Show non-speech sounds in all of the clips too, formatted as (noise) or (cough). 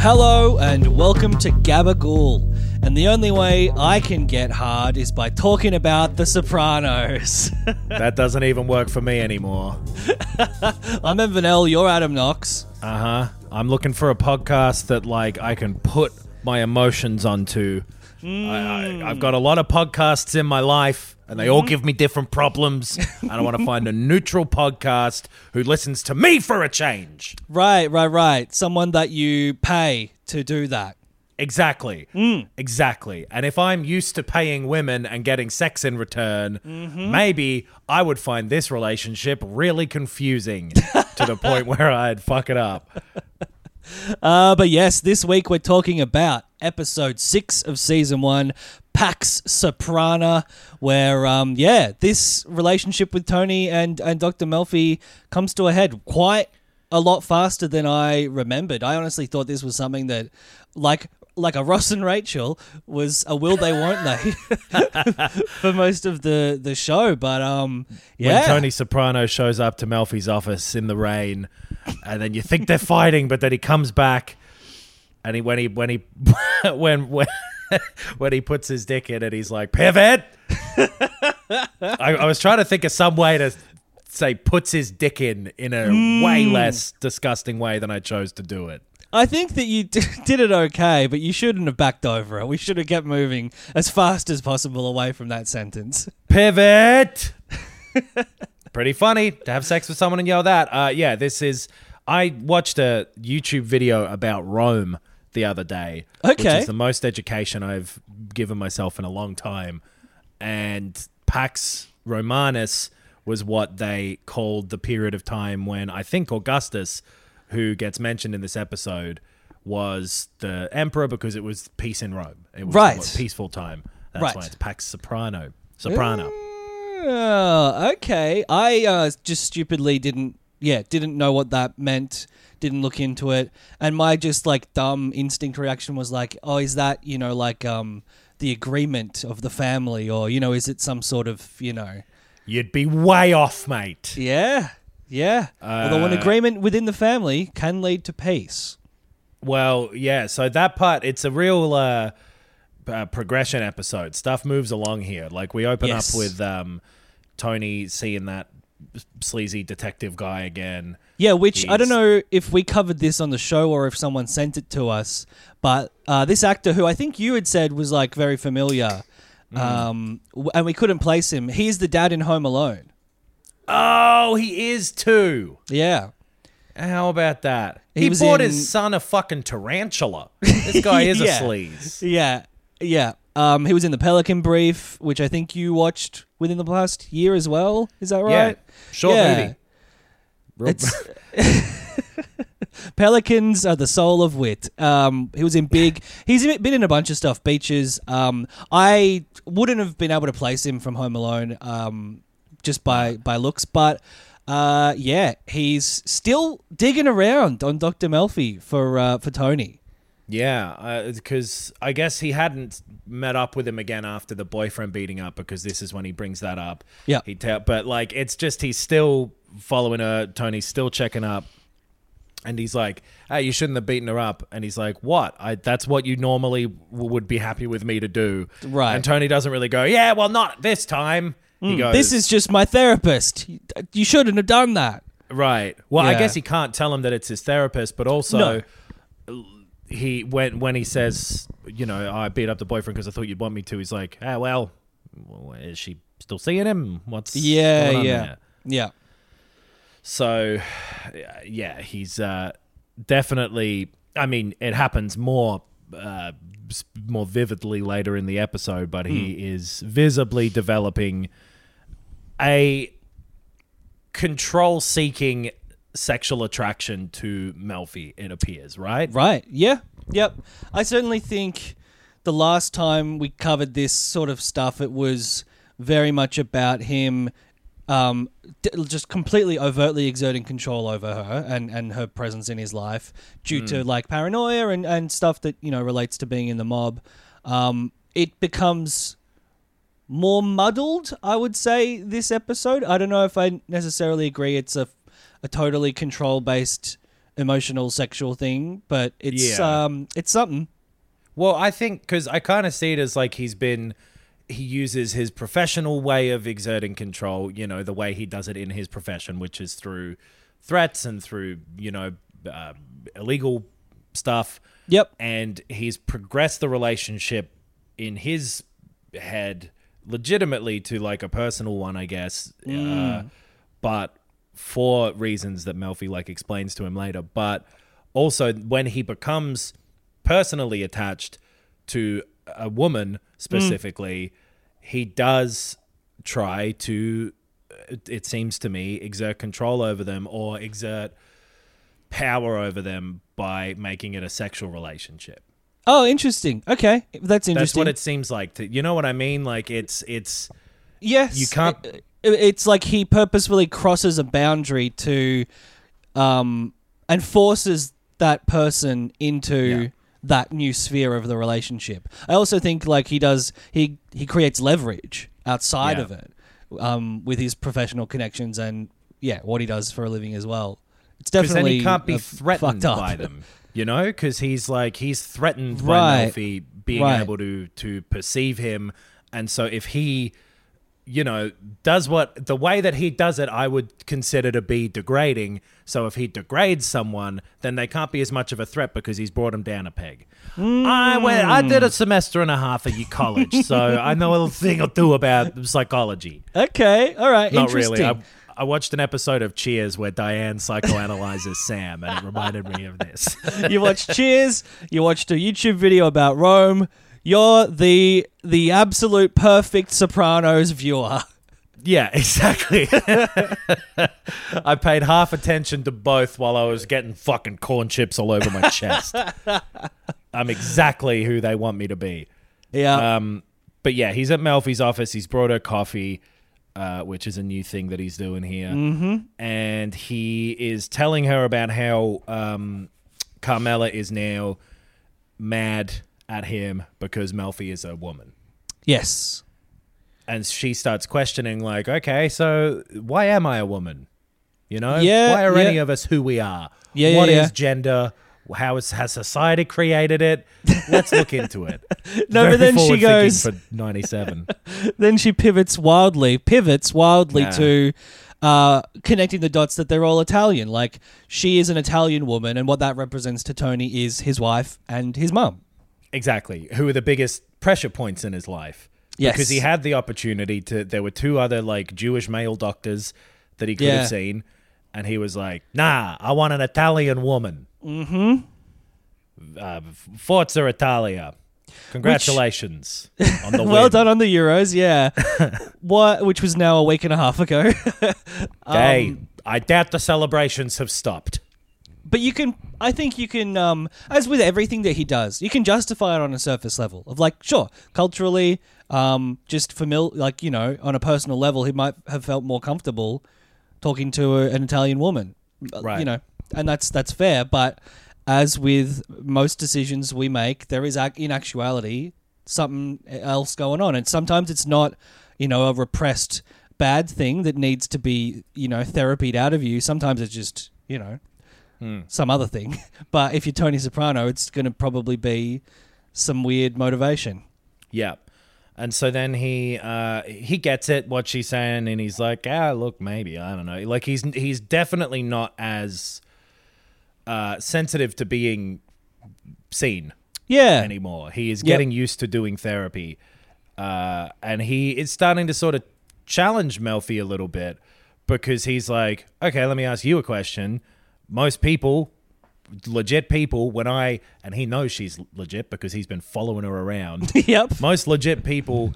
Hello and welcome to Gabagool. And the only way I can get hard is by talking about The Sopranos. (laughs) That doesn't even work for me anymore. (laughs) I'm Evan L, you're Adam Knox. Uh huh. I'm looking for a podcast that like I can put my emotions onto. I, I, I've got a lot of podcasts in my life, and they all mm-hmm. give me different problems. and I want to find a neutral podcast who listens to me for a change. Right, right, right. Someone that you pay to do that. Exactly. Mm. Exactly. And if I'm used to paying women and getting sex in return, mm-hmm. maybe I would find this relationship really confusing (laughs) to the point where I'd fuck it up. Uh, but yes, this week we're talking about episode six of season one, Pax Soprana, where um, yeah, this relationship with Tony and and Dr. Melfi comes to a head quite a lot faster than I remembered. I honestly thought this was something that, like. Like a Ross and Rachel was a will they won't they (laughs) for most of the the show, but um yeah When Tony Soprano shows up to Melfi's office in the rain, and then you think they're fighting, but then he comes back, and he when he when he (laughs) when when (laughs) when he puts his dick in it, he's like pivot. I, I was trying to think of some way to say puts his dick in in a way hmm. less disgusting way than I chose to do it. I think that you (laughs) d- did it okay, but you shouldn't have backed over it. We should have kept moving as fast as possible away from that sentence. Pivot. Pretty funny to have sex with someone and yell that. Uh, yeah, this is. I watched a YouTube video about Rome the other day. Which Okay. is the most education I've given myself in a long time. And Pax Romanus was what they called the period of time when I think Augustus, who gets mentioned in this episode, was the emperor because it was peace in Rome. It was Right. a peaceful time. That's Right. why it's Pax Soprano. Soprano. Oh, okay. I uh, just stupidly didn't, yeah, didn't know what that meant. Didn't look into it, and my just like dumb instinct reaction was like, oh, is that you know like um the agreement of the family, or you know, is it some sort of you know, You'd be way off, mate. yeah, yeah. Although an Uh, agreement within the family can lead to peace. Well, yeah. So that part, it's a real uh, uh, progression episode. Stuff moves along here. Like we open Yes. up with um, Tony seeing that sleazy detective guy again. Yeah, which I don't know if we covered this on the show or if someone sent it to us, but uh, this actor who I think you had said was like very familiar, Mm. um, and we couldn't place him. He's the dad in Home Alone. Oh, he is too. Yeah, How about that? He He, bought in- his son a fucking tarantula. (laughs) This guy is Yeah. a sleaze. yeah, yeah. Um, he was in the Pelican Brief, which I think you watched within the last year as well. Is that right? Yeah. Short Yeah. movie. It's (laughs) Pelicans are the soul of wit. Um, he was in Big. He's been in a bunch of stuff. Beaches. Um, I wouldn't have been able to place him from Home Alone, um, just by by looks, but. Uh, yeah, he's still digging around on Dr. Melfi for uh, for Tony. Yeah, uh, because I guess he hadn't met up with him again after the boyfriend beating up because this is when he brings that up. Yeah. he te- but like it's just he's still following her. Tony's still checking up, and he's like, "Hey, you shouldn't have beaten her up." And he's like, "What? I that's what you normally w- would be happy with me to do." Right. And Tony doesn't really go, "Yeah, well, not this time." He hmm. goes. This is just my therapist. You shouldn't have done that. Right. Well, I guess he can't tell him that it's his therapist, but also he when when he says, you know, I beat up the boyfriend because I thought you'd want me to. He's like, ah, well, is she still seeing him? What's Yeah, yeah, there?" yeah. So, yeah, he's uh, definitely. I mean, it happens more. Uh, more vividly later in the episode, but he Hmm. is visibly developing a control seeking sexual attraction to Melfi, it appears, right? Right. Yeah. Yep. I certainly think the last time we covered this sort of stuff, it was very much about him um, d- just completely overtly exerting control over her and, and her presence in his life due to like paranoia and, and stuff that, you know, relates to being in the mob. Um, it becomes more muddled, I would say, this episode. I don't know if I necessarily agree it's a a totally control based emotional sexual thing, but it's Yeah. um it's something. Well, I think because I kind of see it as like he's been, he uses his professional way of exerting control, you know, the way he does it in his profession, which is through threats and through, you know, uh, illegal stuff. Yep. And he's progressed the relationship in his head legitimately to like a personal one, I guess. Uh, but for reasons that Melfi like explains to him later. But also when he becomes personally attached to a woman specifically, he does try to it seems to me exert control over them or exert power over them by making it a sexual relationship. Oh, interesting. Okay, that's interesting. That's what it seems like to you know what I mean? Like it's it's Yes, You can't- it- it's like he purposefully crosses a boundary to, um, and forces that person into Yeah. that new sphere of the relationship. I also think like he does he he creates leverage outside Yeah. of it, um, with his professional connections and yeah, what he does for a living as well. It's definitely he can't be threatened by them, you know? Because he's like he's threatened Right. by Melfi being Right. able to to perceive him, and so if he, you know, does what the way that he does it, I would consider to be degrading. So if he degrades someone, then they can't be as much of a threat because he's brought him down a peg. I hmm. went. I did a semester and a half at college, so I know a little thing or two about psychology. Okay, all right, Not really. I, I watched an episode of Cheers where Diane psychoanalyzes (laughs) Sam, and it reminded me of this. you watched Cheers. You watched a YouTube video about Rome. You're the the absolute perfect Sopranos viewer. yeah, (laughs) exactly. I paid half attention to both while I was getting fucking corn chips all over my chest. I'm exactly who they want me to be. Yeah. Um, but yeah, he's at Melfi's office. He's brought her coffee, uh, which is a new thing that he's doing here. Mm-hmm. And he is telling her about how um, Carmela is now mad at him because Melfi is a woman. yes. And she starts questioning, like, okay, so why am I a woman? You know, Yeah, why are yeah. any of us who we are? Yeah, yeah, What is yeah. gender? How is, has society created it? Let's look into it. (laughs) No, Very but then she goes. for '97. (laughs) Then she pivots wildly, pivots wildly Yeah. to uh, connecting the dots that they're all Italian. Like she is an Italian woman, and what that represents to Tony is his wife and his mum. Exactly. Who are the biggest pressure points in his life? Yes. Because he had the opportunity to. There were two other like Jewish male doctors that he could Yeah. have seen, and he was like, "Nah, I want an Italian woman." Mm-hmm. Uh, Forza Italia. Congratulations on the (laughs) well done on the Euros, yeah. (laughs) what, which was now a week and a half ago. (laughs) Hey, Um, I doubt the celebrations have stopped. But you can, I think you can, um, as with everything that he does, you can justify it on a surface level of like, sure, culturally, um, just familiar, like you know, on a personal level, he might have felt more comfortable talking to a, an Italian woman, Uh, Right. You know, and that's that's fair. But as with most decisions we make, there is ac- in actuality something else going on, and sometimes it's not, you know, a repressed bad thing that needs to be, you know, therapied out of you. Sometimes it's just, you know, some other thing. (laughs) But if you're Tony Soprano, it's going to probably be some weird motivation. Yeah. And so then he uh, he gets it what she's saying, and he's like, ah, look, maybe I don't know. Like he's he's definitely not as uh, sensitive to being seen Yeah. anymore. He is Yep. getting used to doing therapy, uh, and he is starting to sort of challenge Melfi a little bit because he's like, okay, let me ask you a question. Most people, legit people, when I and he knows she's legit because he's been following her around. (laughs) yep. Most legit people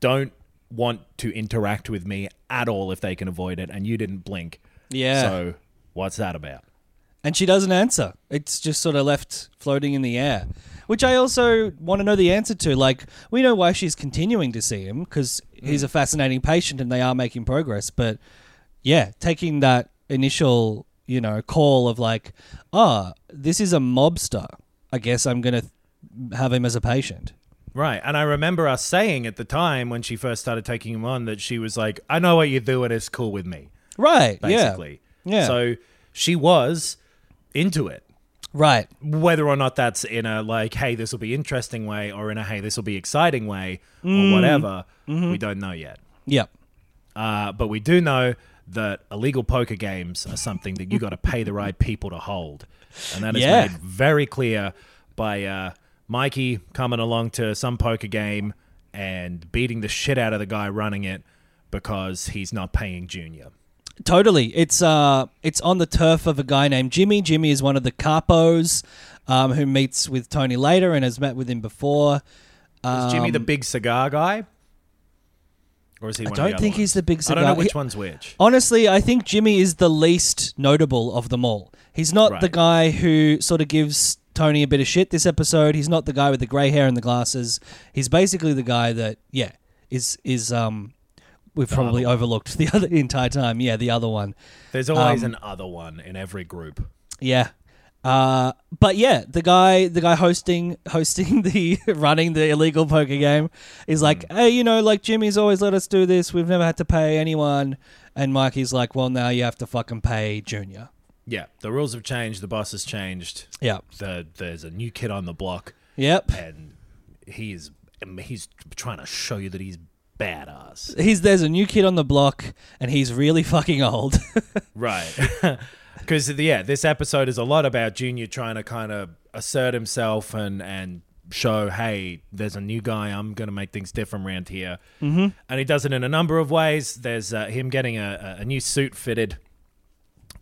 don't want to interact with me at all if they can avoid it, and you didn't blink. Yeah. So what's that about? and she doesn't answer. It's just sort of left floating in the air, which I also want to know the answer to. Like, we know why she's continuing to see him because mm. he's a fascinating patient and they are making progress. But yeah, taking that initial, you know, call of like, ah, this is a mobster. I guess I'm going to have him as a patient. Right. And I remember us saying at the time when she first started taking him on that she was like, I know what you're doing. It's cool with me, Right. basically. Yeah. So she was into it. Right. Whether or not that's in a like, hey, this will be interesting way, or in a hey, this will be exciting way, Mm. or whatever, Mm-hmm. we don't know yet. Yep. Uh, but we do know that illegal poker games are something that you got to pay the right people to hold, and that is Yeah. made very clear by uh, Mikey coming along to some poker game and beating the shit out of the guy running it because he's not paying Junior. Totally. It's uh it's on the turf of a guy named Jimmy. Jimmy is one of the capos um, who meets with Tony later and has met with him before. Is Jimmy the Um, big cigar guy, or is he? I one of the don't think he's the big I don't know which He- one's which. Honestly, I think Jimmy is the least notable of them all. He's not the guy who sort of gives Tony a bit of shit this episode. He's not the guy with the grey hair and the glasses. He's basically the guy that, yeah, is is um we've probably overlooked (laughs) the other the entire time. Yeah, the other one. There's always um, an other one in every group. Yeah. Uh, but yeah, the guy, the guy hosting, (laughs) hosting the running the illegal poker game, is like, Hmm. hey, you know, like Jimmy's always let us do this. We've never had to pay anyone, and Mikey's like, well, now you have to fucking pay Junior. Yeah, the rules have changed. The boss has changed. Yeah. The, there's a new kid on the block. Yep. and he's he's trying to show you that he's badass. He's there's a new kid on the block, and he's really fucking old. (laughs) Right. (laughs) Because yeah, this episode is a lot about Junior trying to kind of assert himself and and show, hey, there's a new guy. I'm gonna make things different around here. Mm-hmm. And he does it in a number of ways. There's uh, him getting a, a new suit fitted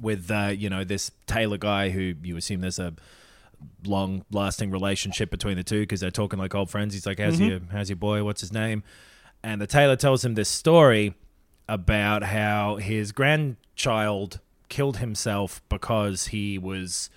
with uh, you know this tailor guy who you assume there's a long lasting relationship between the two because they're talking like old friends. He's like, "How's your How's your boy? What's his name?" And the tailor tells him this story about how his grandchild killed himself because he was,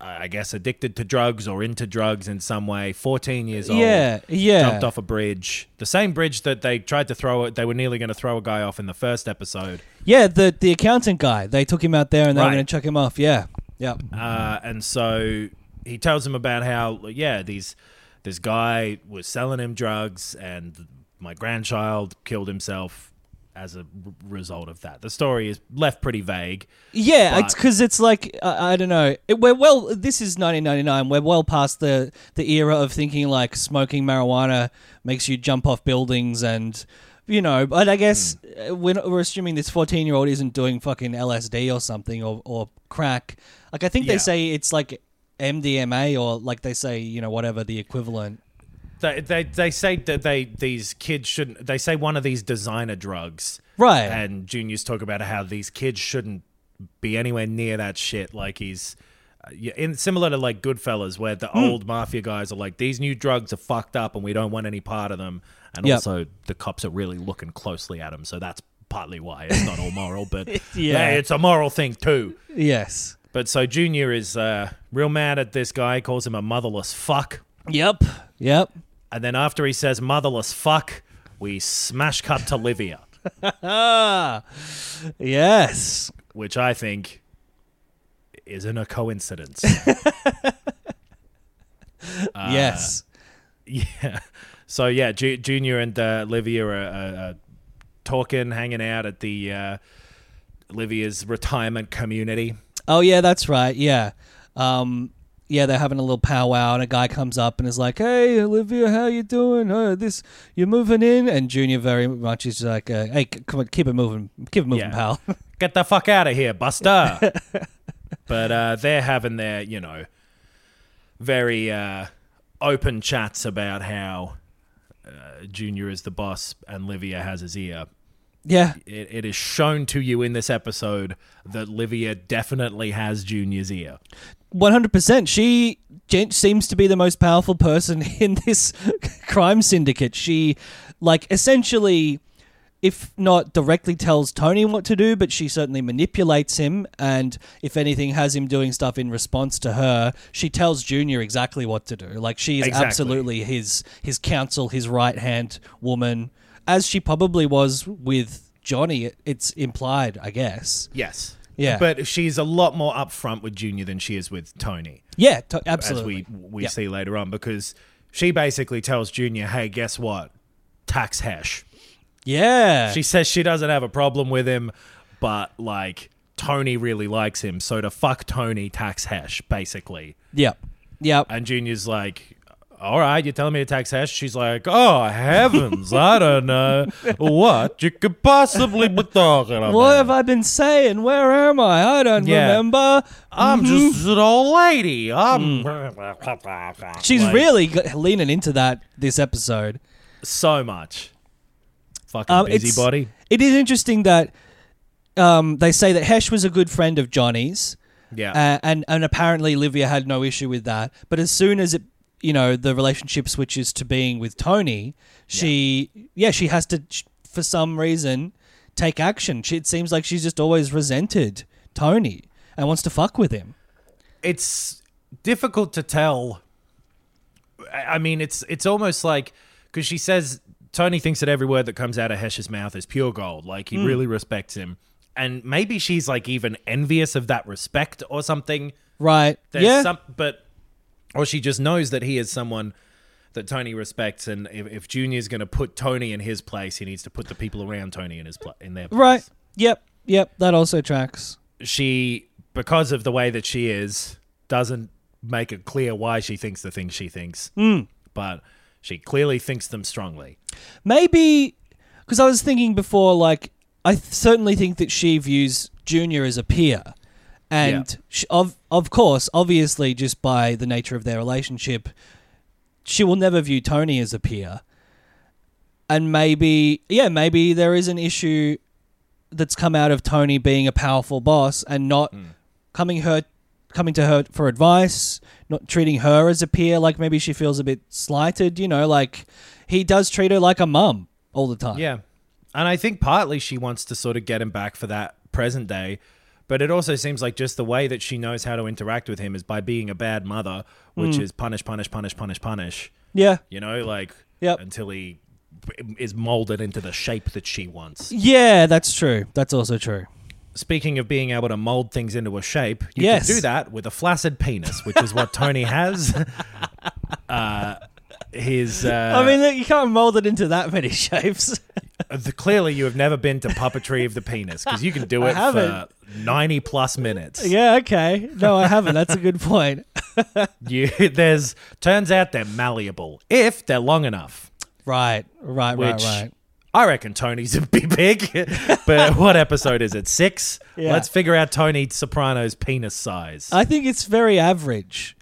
I guess, addicted to drugs or into drugs in some way. Fourteen years old. yeah, yeah. Jumped off a bridge, the same bridge that they tried to throw. They were nearly going to throw a guy off in the first episode. Yeah, the the accountant guy. They took him out there, and they were going to chuck him off. Yeah. Yeah. Uh, and so he tells him about how yeah these this guy was selling him drugs and my grandchild killed himself as a result of that. The story is left pretty vague. Yeah, it's because it's like I I don't know. It, we're well. This is 1999. We're well past the the era of thinking like smoking marijuana makes you jump off buildings and you know. But I guess uh, we're, not- we're assuming this 14 year old isn't doing fucking LSD or something or or crack. Like I think they say it's like MDMA or like they say you know whatever the equivalent. They, they they say that they these kids shouldn't. They say one of these designer drugs, Right. and juniors talk about how these kids shouldn't be anywhere near that shit. Like he's. uh, Yeah, in similar to like Goodfellas, where the old mafia guys are like, these new drugs are fucked up, and we don't want any part of them. And Yep. also, the cops are really looking closely at them, so that's partly why it's not all moral. But (laughs) Yeah. yeah, it's a moral thing too. yes. But so Junior is uh, real mad at this guy, calls him a motherless fuck. Yep. Yep. And then after he says motherless fuck, we smash cut to Livia. (laughs) Yes. which I think isn't a coincidence. (laughs) Uh, yes. yeah. So yeah, Ju- Junior and uh, Livia are, are, are talking, hanging out at the uh, Livia's retirement community. Oh yeah, that's right. Yeah, um, yeah, they're having a little powwow, and a guy comes up and is like, "Hey, Olivia, how you doing? Oh, this you're moving in?" And Junior very much is like, uh, "Hey, come on, keep it moving, keep it moving, Yeah. pal." (laughs) Get the fuck out of here, Buster. (laughs) but uh, they're having their, you know, very uh, open chats about how uh, Junior is the boss and Livia has his ear. yeah, It, it is shown to you in this episode that Livia definitely has Junior's ear. One hundred percent. She gen- seems to be the most powerful person (laughs) in this (laughs) crime syndicate. She, like, essentially. If not directly tells Tony what to do, but she certainly manipulates him, and if anything, has him doing stuff in response to her. She tells Junior exactly what to do. Like she is Exactly. absolutely his his counsel, his right hand woman, as she probably was with Johnny. It's implied, I guess. Yes. Yeah. But she's a lot more upfront with Junior than she is with Tony. Yeah, to- absolutely. as we we Yeah. see later on, because she basically tells Junior, "Hey, guess what? Tax Hesh." yeah, She says she doesn't have a problem with him, but like Tony really likes him, so to fuck Tony, tax Hesh, basically. Yep. Yep. And Junior's like, all right, you're telling me to tax Hesh? She's like, oh, heavens, I don't know what you could possibly be talking about. What have I been saying? Where am I? I don't Yeah. remember. I'm just an old lady. I'm (laughs) She's Like, really leaning into that this episode. so much. Fucking Um, busybody. It is interesting that um, they say that Hesh was a good friend of Johnny's, Yeah. uh, and and apparently Livia had no issue with that. But as soon as it, you know, the relationship switches to being with Tony, she yeah, she has to for some reason take action. She, it seems like she's just always resented Tony and wants to fuck with him. it's difficult to tell. I mean, it's it's almost like because she says Tony thinks that every word that comes out of Hesh's mouth is pure gold. Like he hmm. really respects him, and maybe she's like even envious of that respect or something. Right? There's yeah. some, but or she just knows that he is someone that Tony respects, and if, if Junior's going to put Tony in his place, he needs to put the people around Tony in his pla- in their place. right. Yep. Yep. That also tracks. she because of the way that she is doesn't make it clear why she thinks the things she thinks hmm. but she clearly thinks them strongly Maybe because I was thinking before, like I th- certainly think that she views Junior as a peer, and Yeah. sh of of course, obviously, just by the nature of their relationship, she will never view Tony as a peer. And maybe, yeah, maybe there is an issue that's come out of Tony being a powerful boss and not hmm. coming her coming to her for advice, not treating her as a peer. Like maybe she feels a bit slighted. You know, like he does treat her like a mum all the time. yeah and i think partly she wants to sort of get him back for that present day but it also seems like just the way that she knows how to interact with him is by being a bad mother which is punish punish punish punish punish yeah, you know like Yep. until he is molded into the shape that she wants yeah. That's true. That's also true. speaking of being able to mold things into a shape, you Yes. can do that with a flaccid penis, which is what Tony (laughs) has. Uh, his, uh, I mean, you can't mold it into that many (laughs) shapes. Uh, the, clearly you have never been to puppetry of the penis because you can do it for ninety plus minutes. yeah. Okay. No, I haven't. That's a good point. (laughs) You, there's turns out they're malleable if they're long enough. Right. Right. Which right. Right. I reckon Tony's a (laughs) bit big, but what episode is it? Six. Yeah. Let's figure out Tony Soprano's penis size. I think it's very average.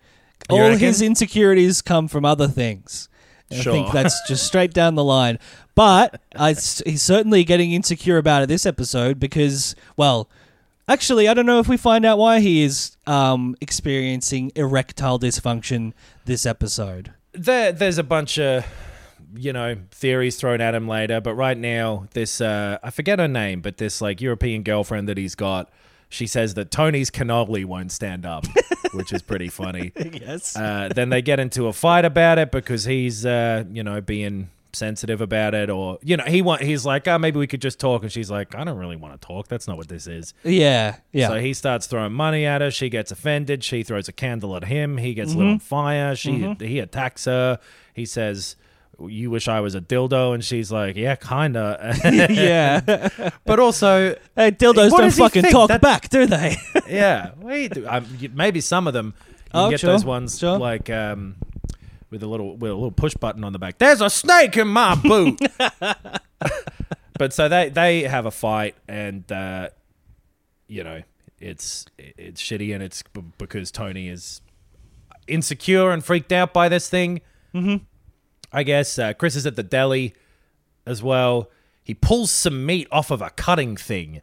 You All reckon? his insecurities come from other things. I think that's just straight down the line. But I, he's certainly getting insecure about it this episode because, well, actually, I don't know if we find out why he is um, experiencing erectile dysfunction this episode. there, there's a bunch of you know theories thrown at him later but right now this uh i forget her name but this like european girlfriend that he's got she says that tony's cannoli won't stand up (laughs) which is pretty funny Yes. uh, then they get into a fight about it because he's uh you know being sensitive about it or you know he want he's like oh maybe we could just talk and she's like i don't really want to talk that's not what this is yeah. Yeah. so he starts throwing money at her. She gets offended. She throws a candle at him. He gets lit on fire. She he attacks her. He says, "You wish I was a dildo," and she's like, "Yeah, kinda." (laughs) yeah. (laughs) but also, hey, dildos don't fucking talk That- back, do they? (laughs) yeah, we do. Um, maybe some of them you Oh, get sure, those ones sure. like um, with a little with a little push button on the back. There's a snake in my boot. but so they they have a fight, and uh, you know it's it's shitty, and it's b- because Tony is insecure and freaked out by this thing. Mm-hmm. I guess uh, Chris is at the deli as well. He pulls some meat off of a cutting thing,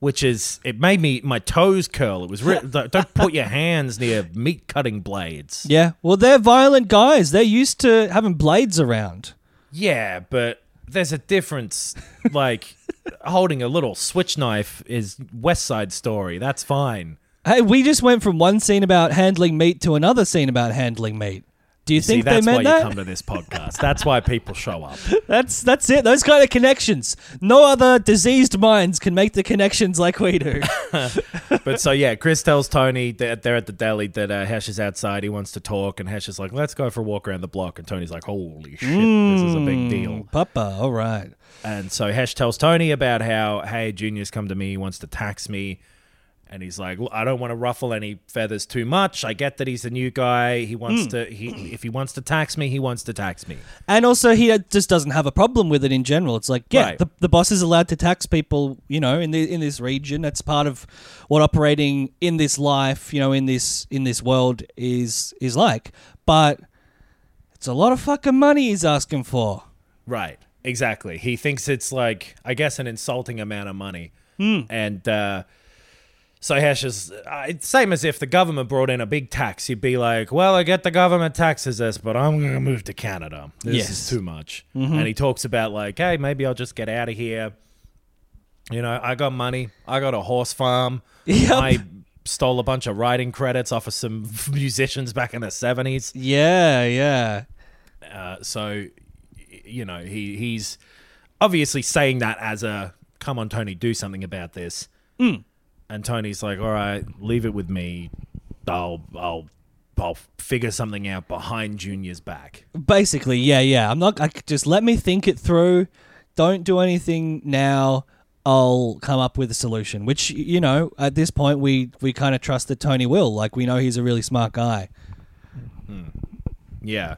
which is it made me my toes curl. It was re- (laughs) don't put your hands near meat cutting blades. yeah. Well, they're violent guys. They're used to having blades around. Yeah, but there's a difference. like holding a little switch knife is West Side Story. That's fine. Hey, we just went from one scene about handling meat to another scene about handling meat. Do you See, think they that's why meant you that? come to this podcast. That's why people show up. (laughs) That's that's it. Those kind of connections. No other diseased minds can make the connections like we do. (laughs) But so yeah, Chris tells Tony that they're at the deli that uh, Hesh is outside. He wants to talk, and Hesh is like, "Let's go for a walk around the block." And Tony's like, "Holy shit, this is a big deal." Papa, all right. And so Hesh tells Tony about how, "Hey, Junior's come to me. He wants to tax me." And he's like, "Look, I don't want to ruffle any feathers too much. I get that he's a new guy. He wants hmm. to. He if he wants to tax me, he wants to tax me. And also, he uh, just doesn't have a problem with it in general. It's like, yeah, Right. the, the boss is allowed to tax people, you know, in the in this region. That's part of what operating in this life, you know, in this in this world is is like. But it's a lot of fucking money he's asking for. Right. Exactly. He thinks it's like, I guess, an insulting amount of money. Hmm. And uh, so Hesh is uh, same as if the government brought in a big tax. You'd be like, well, I get the government taxes this, but I'm going to move to Canada. This Yes. is too much. And he talks about, like, hey, maybe I'll just get out of here. You know, I got money. I got a horse farm. Yep. I stole a bunch of writing credits off of some (laughs) musicians back in the 70s. Yeah, yeah. Uh, so, you know, he he's obviously saying that as a come on, Tony, do something about this. And Tony's like, all right, leave it with me. I'll I'll I'll figure something out behind Junior's back. Basically, yeah, yeah. I'm not. I just let me think it through. Don't do anything now. I'll come up with a solution. Which you know, at this point, we we kind of trust that Tony will. Like we know he's a really smart guy. Hmm. Yeah.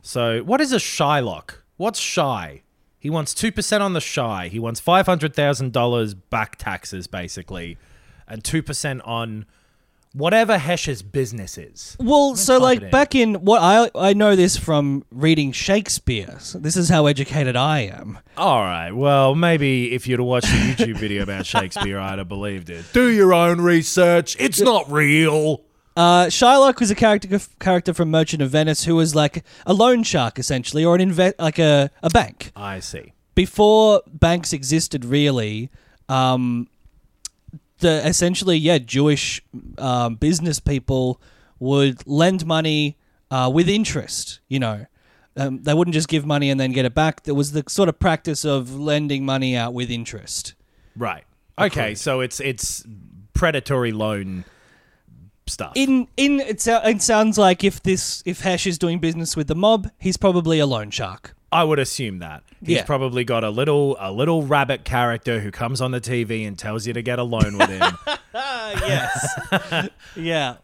So, what is a Shylock? What's shy? He wants 2% on the shy. He wants $500,000 back taxes, basically, and 2% on whatever Hesh's business is. Well, so like back in what I I know this from reading Shakespeare. So this is how educated I am. All right. Well, maybe if you'd have watched a YouTube video about Shakespeare, I'd have believed it. Do your own research. It's not real. Uh, Shylock was a character character from Merchant of Venice who was like a loan shark essentially, or an inve- like a, a bank. I see. Before banks existed, really, um, the essentially yeah Jewish um, business people would lend money uh, with interest. You know, um, they wouldn't just give money and then get it back. There was the sort of practice of lending money out with interest. Right. Okay. So it's it's predatory loan stuff. In in it, it sounds like if this if Hesh is doing business with the mob, he's probably a loan shark. I would assume that he's Yeah. probably got a little a little rabbit character who comes on the TV and tells you to get alone with him. (laughs) yes. (laughs) yeah.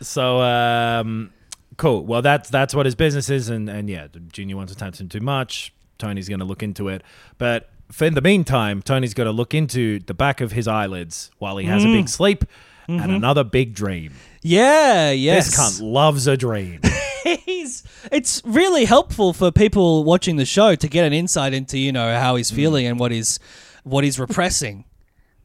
so um, cool. Well, that's that's what his business is, and and yeah, Junior wants to tax him too much. Tony's going to look into it, but for in the meantime, Tony's got to look into the back of his eyelids while he has a big sleep and another big dream. Yeah. Yes. This cunt loves a dream. (laughs) he's it's really helpful for people watching the show to get an insight into you know how he's mm. feeling and what he's what he's repressing.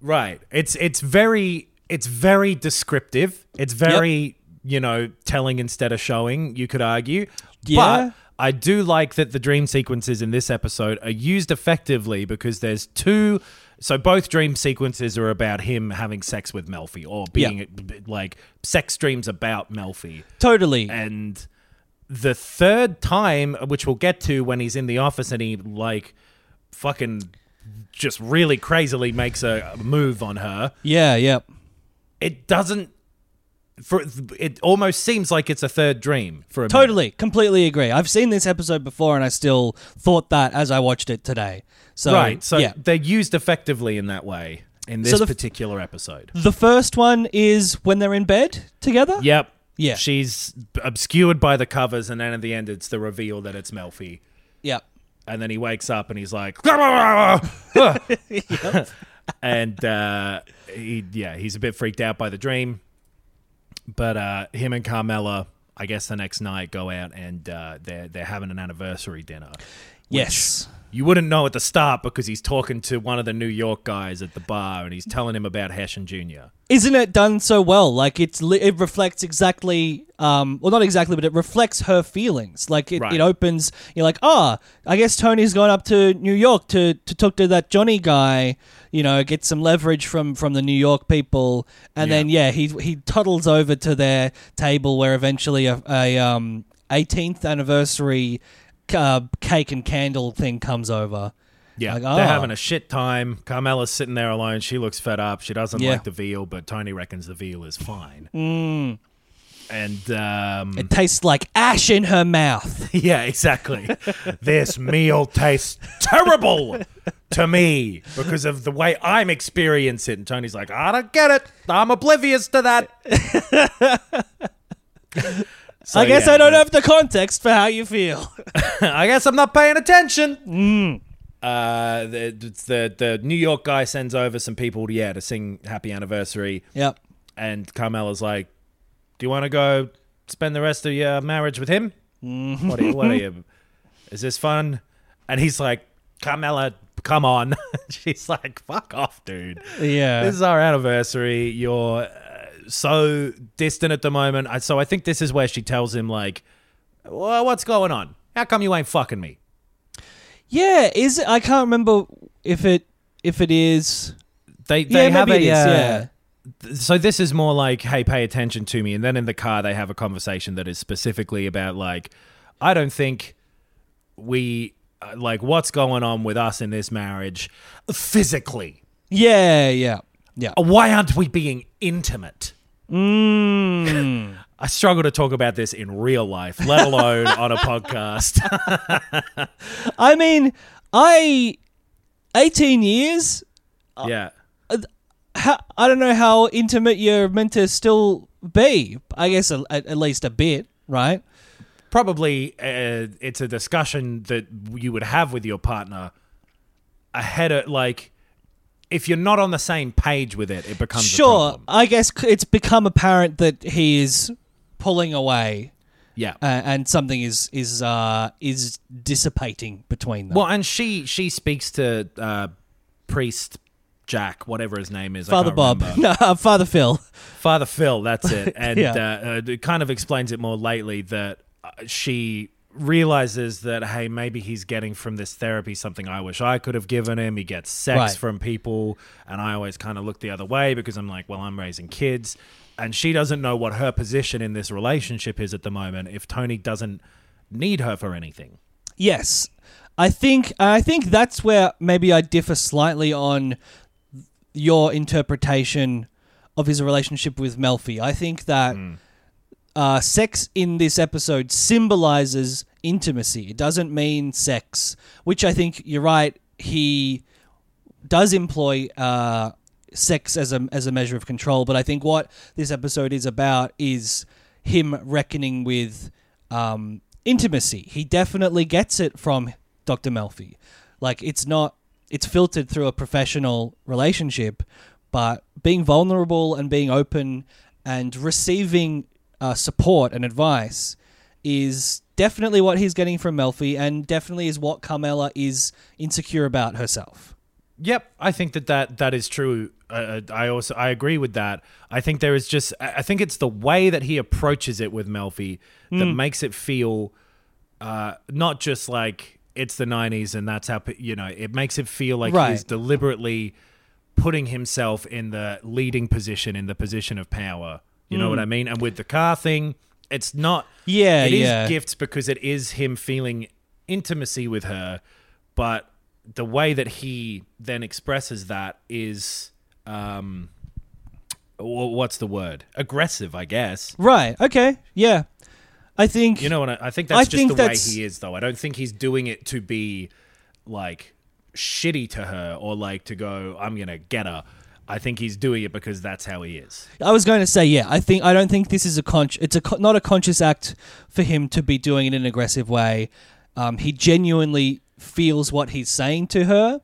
Right. It's it's very it's very descriptive. It's very, you know, telling instead of showing, you could argue. Yeah. But I do like that the dream sequences in this episode are used effectively because there's two so both dream sequences are about him having sex with Melfi or being like sex dreams about Melfi. Totally. And the third time, which we'll get to when he's in the office and he like fucking just really crazily makes a move on her, yeah. yep. it doesn't. For it almost seems like it's a third dream for a minute. Totally. Completely agree. I've seen this episode before and I still thought that as I watched it today. So right. So yeah. they're used effectively in that way in this So the particular episode. The first one is when they're in bed together. Yep. Yeah. She's obscured by the covers, and then at the end, it's the reveal that it's Melfi. Yep. and then he wakes up and he's like, (laughs) (laughs) and uh, he yeah he's a bit freaked out by the dream, but uh, him and Carmela, I guess the next night go out and uh, they're they're having an anniversary dinner. Yes. You wouldn't know at the start because he's talking to one of the New York guys at the bar and he's telling him about and Junior. Isn't it done so well? Like it's li- it reflects exactly, um, well, not exactly, but it reflects her feelings. Like it, Right. it opens. You're like, ah, I guess Tony's gone up to New York to to talk to that Johnny guy. You know, get some leverage from from the New York people, and then yeah, he he toddles over to their table where eventually a, a um 18th anniversary uh, cake and candle thing comes over. Yeah, Like, they're oh. having a shit time. Carmela's sitting there alone. She looks fed up. She doesn't Yeah. like the veal, but Tony reckons the veal is fine. Mm. and um, It tastes like ash in her mouth. (laughs) yeah, exactly. this meal tastes terrible to me because of the way I'm experiencing it. And Tony's like, I don't get it. I'm oblivious to that. (laughs) So, I guess yeah, I don't but- have the context for how you feel. (laughs) (laughs) I guess I'm not paying attention. Uh, the, the the New York guy sends over some people, yeah, to sing "Happy Anniversary," yep. and Carmela's like, "Do you want to go spend the rest of your marriage with him? What are you? What are you? (laughs) Is this fun?" And he's like, "Carmela, come on." She's like, "Fuck off, dude. Yeah. This is our anniversary. You're uh, so distant at the moment." So I think this is where she tells him like, well, "What's going on? How come you ain't fucking me?" yeah, is it I can't remember if it if it is They they Yeah, have a is, uh, yeah. so this is more like hey pay attention to me and then in the car they have a conversation that is specifically about like I don't think we uh, like what's going on with us in this marriage physically Yeah, yeah. Yeah. why aren't we being intimate Mm. I struggle to talk about this in real life let alone on a podcast (laughs) I mean, I 18 years yeah how, I don't know how intimate you're meant to still be. I guess a, at, at least a bit, right? probably uh, it's a discussion that you would have with your partner ahead of like if you're not on the same page with it it becomes Sure. I guess it's become apparent that he is pulling away yeah uh, and something is is uh is dissipating between them. well and she she speaks to uh priest jack whatever his name is Father Bob. remember. (laughs) No, uh, Father Phil. Father Phil, that's it. (laughs) And Yeah. uh, uh, it kind of explains it more lately that uh, she realizes that, hey, maybe he's getting from this therapy something I wish I could have given him. He gets sex Right. from people. And I always kind of look the other way because I'm like, well, I'm raising kids. And she doesn't know what her position in this relationship is at the moment if Tony doesn't need her for anything. Yes. I think I think that's where maybe I differ slightly on your interpretation of his relationship with Melfi. I think that mm. Uh, sex in this episode symbolizes intimacy. It doesn't mean sex, which I think you're right. He does employ uh, sex as a as a measure of control, but I think what this episode is about is him reckoning with um, intimacy. He definitely gets it from Dr. Melfi. Like it's not it's filtered through a professional relationship, but being vulnerable and being open and receiving uh, support and advice is definitely what he's getting from Melfi, and definitely is what Carmela is insecure about herself. Yep, I think that that, that is true. Uh, I also I agree with that. I think there is just I think it's the way that he approaches it with Melfi that Hmm. makes it feel uh, not just like it's the '90s and that's how you know. It makes it feel like Right. he's deliberately putting himself in the leading position, in the position of power. You know what I mean? And with the car thing, it's not. Hmm. Yeah, it is yeah. gifts because it is him feeling intimacy with her, but the way that he then expresses that is um what's the word aggressive i guess Right. Okay. Yeah. I think you know what i, I think that's I just think the way that's- he is though i don't think he's doing it to be like shitty to her or like to go i'm gonna get her i think he's doing it because that's how he is I was going to say, yeah. I think I don't think this is a con. It's a not a conscious act for him to be doing it in an aggressive way. Um, he genuinely feels what he's saying to her,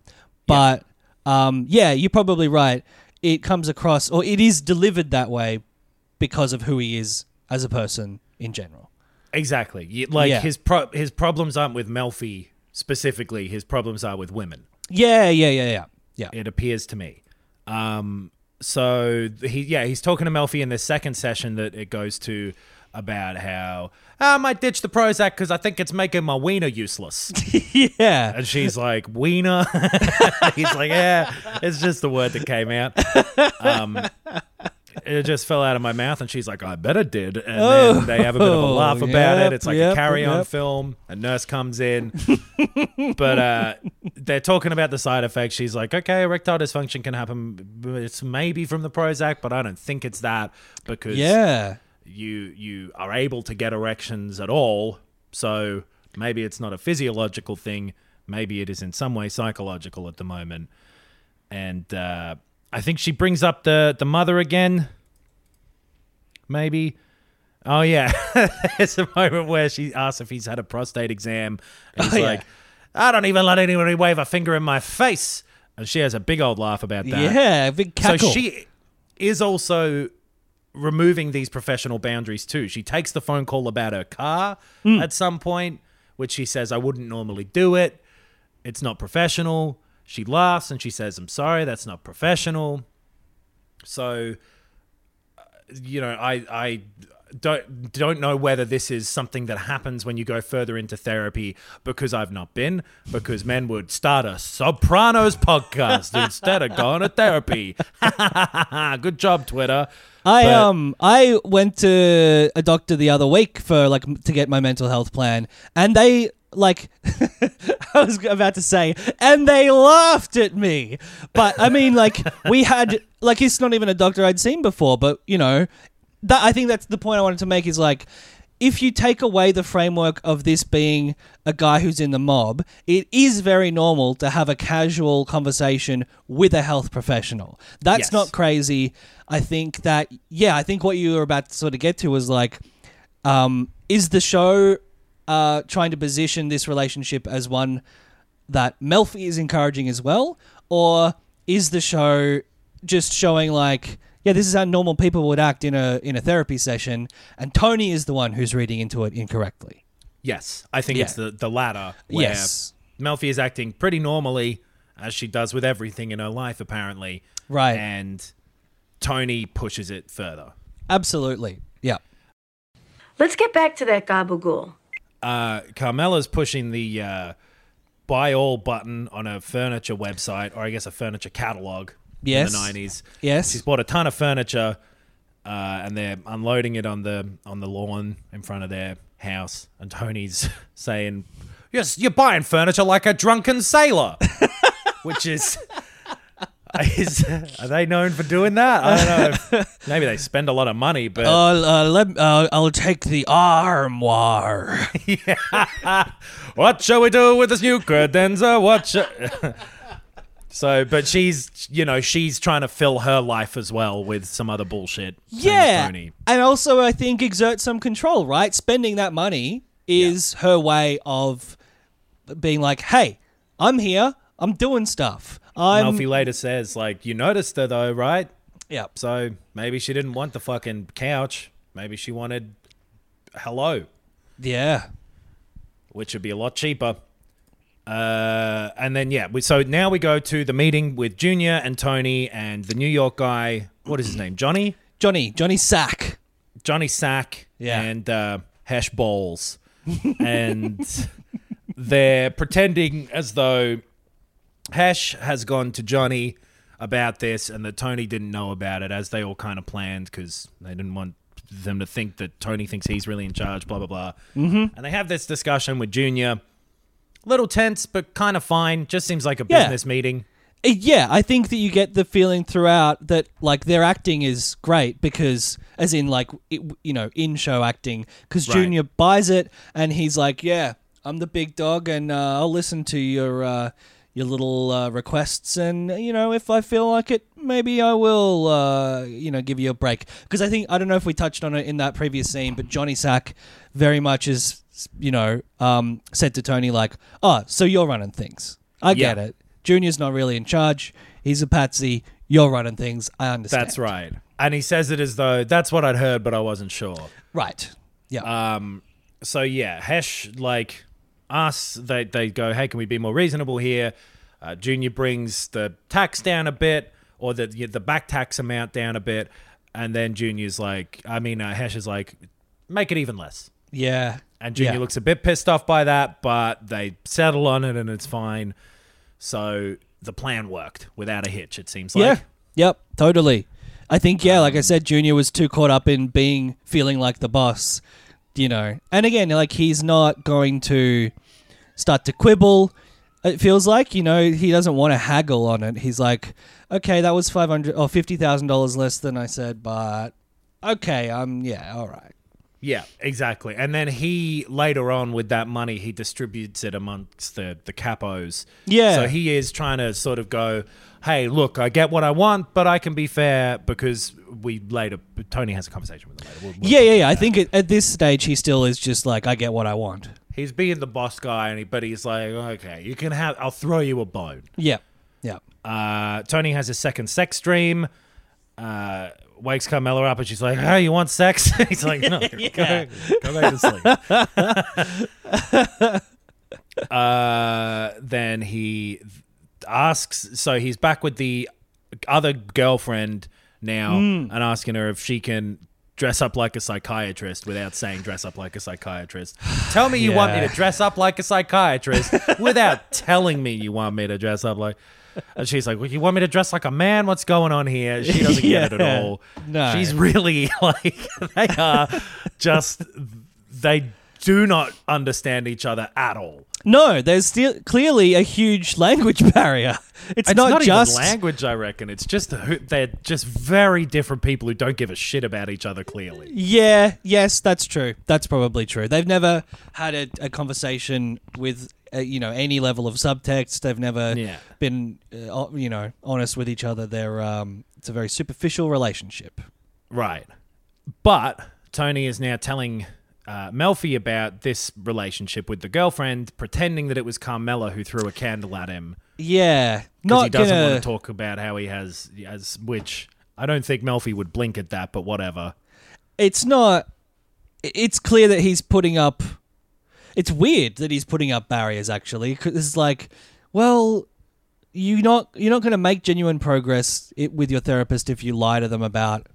but um, yeah, you're probably right. It comes across, or it is delivered that way because of who he is as a person in general. exactly like Yeah. his pro- his problems aren't with melfi specifically his problems are with women Yeah, yeah, yeah, yeah, yeah. it appears to me. Um, so he, yeah, he's talking to Melfi in the second session that it goes to about how "Ah, I might ditch the Prozac because I think it's making my wiener useless. (laughs) yeah. And she's like, wiener? (laughs) he's like, yeah, it's just the word that came out. (laughs) Um, it just fell out of my mouth, and she's like, I bet it did. And then they have a bit of a Oh, (laughs) laugh about yep, it. It's like yep, a carry-on yep. film. A nurse comes in, (laughs) but uh, they're talking about the side effects. She's like, okay, erectile dysfunction can happen. It's maybe from the Prozac, but I don't think it's that because Yeah. you you are able to get erections at all. So maybe it's not a physiological thing. Maybe it is in some way psychological at the moment. And uh, I think she brings up the the mother again. Maybe. Oh yeah, (laughs) there's a moment where she asks if he's had a prostate exam, and he's Oh, yeah. like, "I don't even let anybody wave a finger in my face," and she has a big old laugh about that. Yeah, big cackle. So she is also removing these professional boundaries too. She takes the phone call about her car Hmm. at some point, which she says, I wouldn't normally do it. It's not professional. She laughs and she says, I'm sorry, that's not professional. So, uh, you know, I, I don't don't know whether this is something that happens when you go further into therapy because I've not been because men would start a Sopranos podcast (laughs) instead of going to therapy. (laughs) Good job, Twitter. I But- um I went to a doctor the other week for like to get my mental health plan, and they like (laughs) I was about to say, and they laughed at me. But I mean, like we had like it's not even a doctor I'd seen before, but you know that I think that's the point I wanted to make is like. If you take away the framework of this being a guy who's in the mob, it is very normal to have a casual conversation with a health professional. That's Yes. not crazy. I think that yeah, I think what you were about to sort of get to was like, um, is the show uh, trying to position this relationship as one that Melfi is encouraging as well, or is the show just showing like, yeah, this is how normal people would act in a in a therapy session, and Tony is the one who's reading into it incorrectly. Yes, I think Yeah. it's the, the latter. Where Yes. Melfi is acting pretty normally, as she does with everything in her life, apparently. Right. And Tony pushes it further. Absolutely. Yeah. Let's get back to that gabagool. Uh, Carmela's pushing the uh, buy all button on a furniture website, or I guess a furniture catalog Yes. in the 90s. Yes. She's bought a ton of furniture, uh, and they're unloading it on the on the lawn in front of their house. And Tony's (laughs) saying, "Yes, you're buying furniture like a drunken sailor," (laughs) which is. Is, are they known for doing that? I don't know. if- (laughs) maybe they spend a lot of money, but Uh, uh, let, uh, I'll take the armoire. (laughs) What shall we do with this new credenza? What shall... (laughs) So, but she's, you know, she's trying to fill her life as well with some other bullshit. Yeah. And also, I think exert some control, right? Spending that money is her way of being like, hey, I'm here. I'm doing stuff. I'm. Melfi later says, like, you noticed her though, right? yeah. So maybe she didn't want the fucking couch. Maybe she wanted hello, Yeah. which would be a lot cheaper. Uh, and then yeah, we, so now we go to the meeting with Junior and Tony and the New York guy. What is his name? Johnny. Johnny, Johnny Sack. Johnny Sack Yeah. and uh, Hesh Bowles. (laughs) and they're pretending as though Hesh has gone to Johnny about this and that Tony didn't know about it, as they all kind of planned because they didn't want them to think that Tony thinks he's really in charge, blah, blah, blah. Mm-hmm. And they have this discussion with Junior. Little tense, but kind of fine. Just seems like a Yeah. business meeting. Uh, Yeah, I think that you get the feeling throughout that like their acting is great because, as in like it, you know in show acting, because Right. Junior buys it and he's like, yeah, I'm the big dog and uh, I'll listen to your uh, your little uh, requests and you know if I feel like it, maybe I will uh, you know give you a break because I think I don't know if we touched on it in that previous scene, but Johnny Sack very much is you know um, said to Tony like, oh, so you're running things. I get it. Junior's not really in charge. He's a patsy. You're running things. I understand. That's right. And he says it as though that's what I'd heard, but I wasn't sure. Right. Yeah. Um, so yeah, Hesh like us. They they go, hey, can we be more reasonable here? Uh, Junior brings the tax down a bit, or the the back tax amount down a bit, and then Junior's like, I mean, uh, Hesh is like, make it even less. yeah. And Junior Yeah. looks a bit pissed off by that, but they settle on it, and it's fine. So the plan worked without a hitch. It seems like. yeah. Yep. Totally. I think yeah, like I said, Junior was too caught up in being feeling like the boss, you know. And again, like he's not going to start to quibble. It feels like you know he doesn't want to haggle on it. He's like, okay, that was five hundred or fifty thousand dollars less than I said, but okay, um, yeah, all right. Yeah, exactly. And then he later on with that money, he distributes it amongst the the capos. Yeah. So he is trying to sort of go, hey, look, I get what I want, but I can be fair because we later. Tony has a conversation with him later. We'll- we'll Yeah, yeah, yeah. I think at, at this stage he still is just like, I get what I want. he's being the boss guy, and he, but he's like, okay, you can have. I'll throw you a bone. Yeah, yeah. Uh, Tony has a second sex dream. Uh, wakes Carmela up and she's like, "Oh, you want sex?" (laughs) He's like, "No, (laughs) go, back, go back to sleep." (laughs) uh, then he asks, so he's back with the other girlfriend now hmm. and asking her if she can dress up like a psychiatrist without saying dress up like a psychiatrist. (sighs) Tell me you want me to dress up like a psychiatrist (laughs) without telling me you want me to dress up like and she's like, well, you want me to dress like a man? What's going on here? She doesn't get it at all. No. She's really (laughs) like, they are just, they do not understand each other at all. No, there's still clearly a huge (laughs) language barrier. It's, It's not, not, just even language, I reckon. It's just, they're just very different people who don't give a shit about each other, clearly. Yeah, yes, that's true. That's probably true. They've never had a, a conversation with uh, you know any level of subtext. They've never Yeah. been uh, you know honest with each other. They're um, it's a very superficial relationship. Right. But Tony is now telling uh, Melfi about this relationship with the girlfriend, pretending that it was Carmela who threw a candle at him. Yeah, because not he doesn't gonna. want to talk about how he has, has which I don't think Melfi would blink at that, but whatever. it's not. It's clear that he's putting up. It's weird that he's putting up barriers. Actually, 'cause it's like, well, you not you're not going to make genuine progress with your therapist if you lie to them about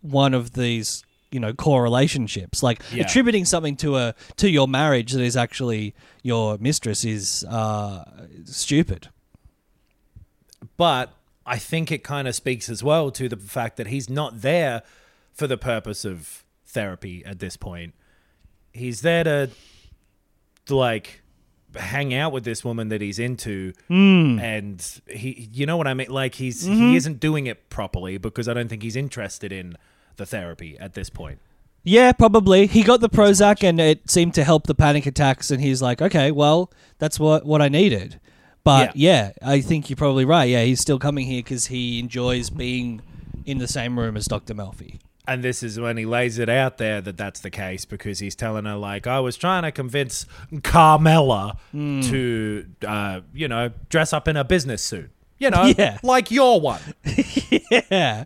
one of these you know core relationships. Like Yeah. attributing something to a to your marriage that is actually your mistress is uh stupid. But I think it kind of speaks as well to the fact that he's not there for the purpose of therapy at this point. He's there to, to like hang out with this woman that he's into and he you know what I mean? Like he's he isn't doing it properly because I don't think he's interested in the therapy at this point. yeah probably. He got the prozac and it seemed to help the panic attacks and he's like okay well that's what what i needed. But yeah, i think you're probably right. Yeah he's still coming here because he enjoys being in the same room as dr melfi. And this is when he lays it out there that that's the case because he's telling her like I was trying to convince Carmela Hmm. to uh, you know dress up in a business suit, you know, Yeah. like your one. (laughs) yeah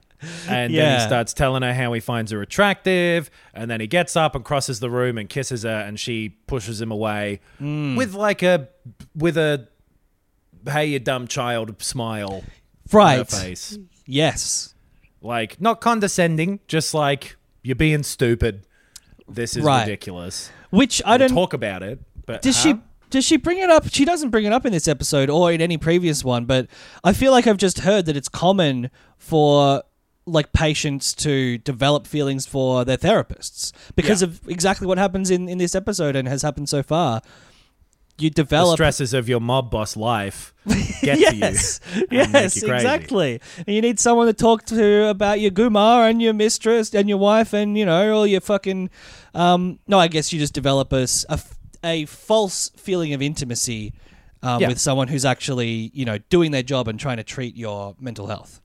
And then he starts telling her how he finds her attractive, and then he gets up and crosses the room and kisses her, and she pushes him away Hmm. with like a with a hey you dumb child smile on her right face. yes Like, not condescending, just like, you're being stupid. This is Right. ridiculous. which i We'll don't talk about it. But Does huh? she does she bring it up? She doesn't bring it up in this episode or in any previous one, but I feel like I've just heard that it's common for like patients to develop feelings for their therapists because Yeah. of exactly what happens in, in this episode and has happened so far. You the develop stresses of your mob boss life (laughs) get yes, to you. yes, you exactly. And you need someone to talk to about your gumar and your mistress and your wife and you know all your fucking. Um, no, I guess you just develop a, a a false feeling of intimacy um, Yeah. with someone who's actually you know doing their job and trying to treat your mental health.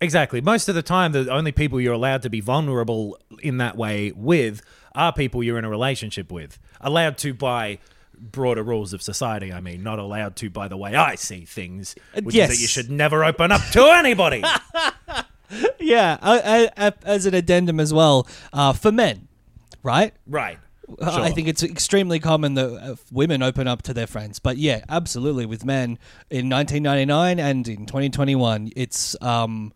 Exactly. Most of the time, the only people you're allowed to be vulnerable in that way with are people you're in a relationship with. Allowed to by broader rules of society, I mean, not allowed to by the way I see things, which yes. is that you should never open up to anybody. (laughs) Yeah, I, I, I, as an addendum as well uh, for men, right? right. Uh, I think it's extremely common that uh, women open up to their friends, but yeah, absolutely with men in 1999 and in 2021, it's um,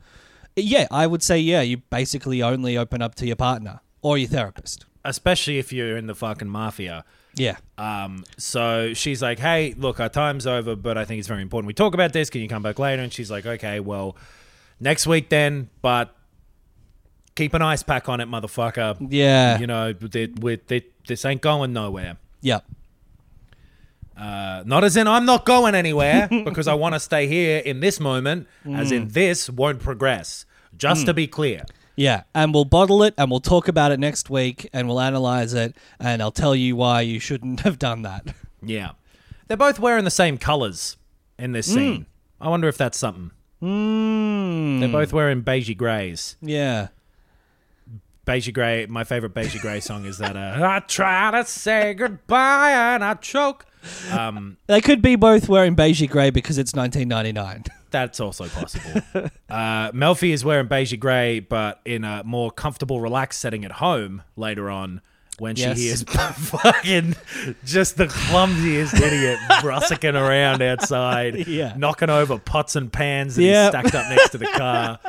yeah, I would say yeah, you basically only open up to your partner or your therapist. Especially if you're in the fucking mafia. Yeah, Um, so she's like, "Hey, look, our time's over, but I think it's very important we talk about this. Can you come back later?" And she's like, "Okay, well, next week then, but keep an ice pack on it, motherfucker. yeah, You know, that with this ain't going nowhere. yeah, Uh, not as in I'm not going anywhere (laughs) because I want to stay here in this moment. As Mm. in this won't progress. Just to be clear, Yeah, and we'll bottle it and we'll talk about it next week and we'll analyze it and I'll tell you why you shouldn't (laughs) have done that. Yeah. They're both wearing the same colors in this scene. I wonder if that's something. Mm. They're both wearing beigey grays. Yeah. Beigey Grey, my favorite Beige Grey song is that uh, I try to say goodbye and I choke. Um, They could be both wearing beige grey because it's 1999. (laughs) that's also possible. uh, Melfi is wearing beige Grey, but in a more comfortable, relaxed setting at home later on when Yes. she hears (laughs) fucking just the clumsiest idiot brussicking around outside, (laughs) Yeah. knocking over pots and pans that Yep. he's stacked up next to the car.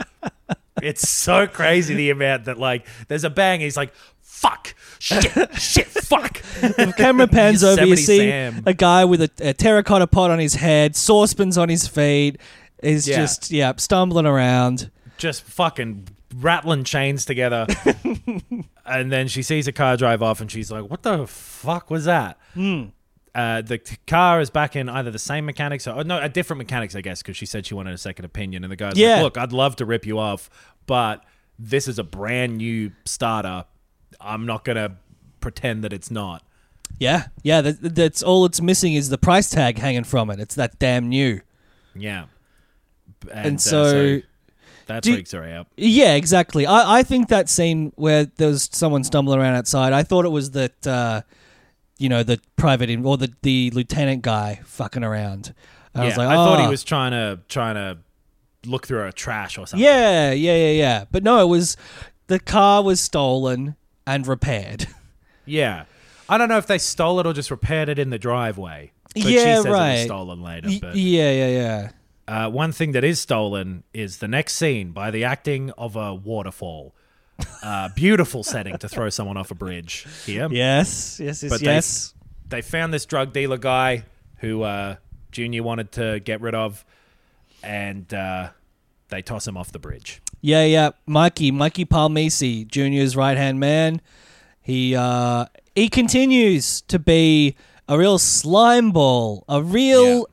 It's so crazy the amount that like there's a bang. He's like, "Fuck, shit, shit, fuck." The camera pans over, you see Sam. a guy with a, a terracotta pot on his head, saucepans on his feet, is Yeah. just, yeah, stumbling around. Just fucking rattling chains together. (laughs) and then she sees a car drive off, and she's like, "What the fuck was that?" Hmm. Uh, the car is back in either the same mechanics or no, a different mechanics, I guess, because she said she wanted a second opinion. And the guy's Yeah. like, "Look, I'd love to rip you off, but this is a brand new starter. I'm not gonna pretend that it's not." Yeah, yeah, that, that's all it's missing is the price tag hanging from it. It's that damn new. Yeah. And, uh, so, that freaks her out. yeah, exactly. I, I think that scene where there was someone stumbling around outside, I thought it was that, uh, you know, the private in, or the, the lieutenant guy fucking around. I yeah, was like, I thought "Oh." he was trying to trying to look through a trash or something. Yeah, yeah, yeah, yeah. But no, it was the car was stolen and repaired. (laughs) Yeah. I don't know if they stole it or just repaired it in the driveway. But Yeah, she says it right. was stolen later. But yeah, yeah, yeah. uh, one thing that is stolen is the next scene by the acting of a waterfall. Uh, beautiful setting to throw someone off a bridge here. Yes, yes, yes, But they- yes. They found this drug dealer guy who uh, Junior wanted to get rid of, and uh, they toss him off the bridge. Yeah, yeah. Mikey, Mikey Palmice, Junior's right hand man. He uh he continues to be a real slime ball, a real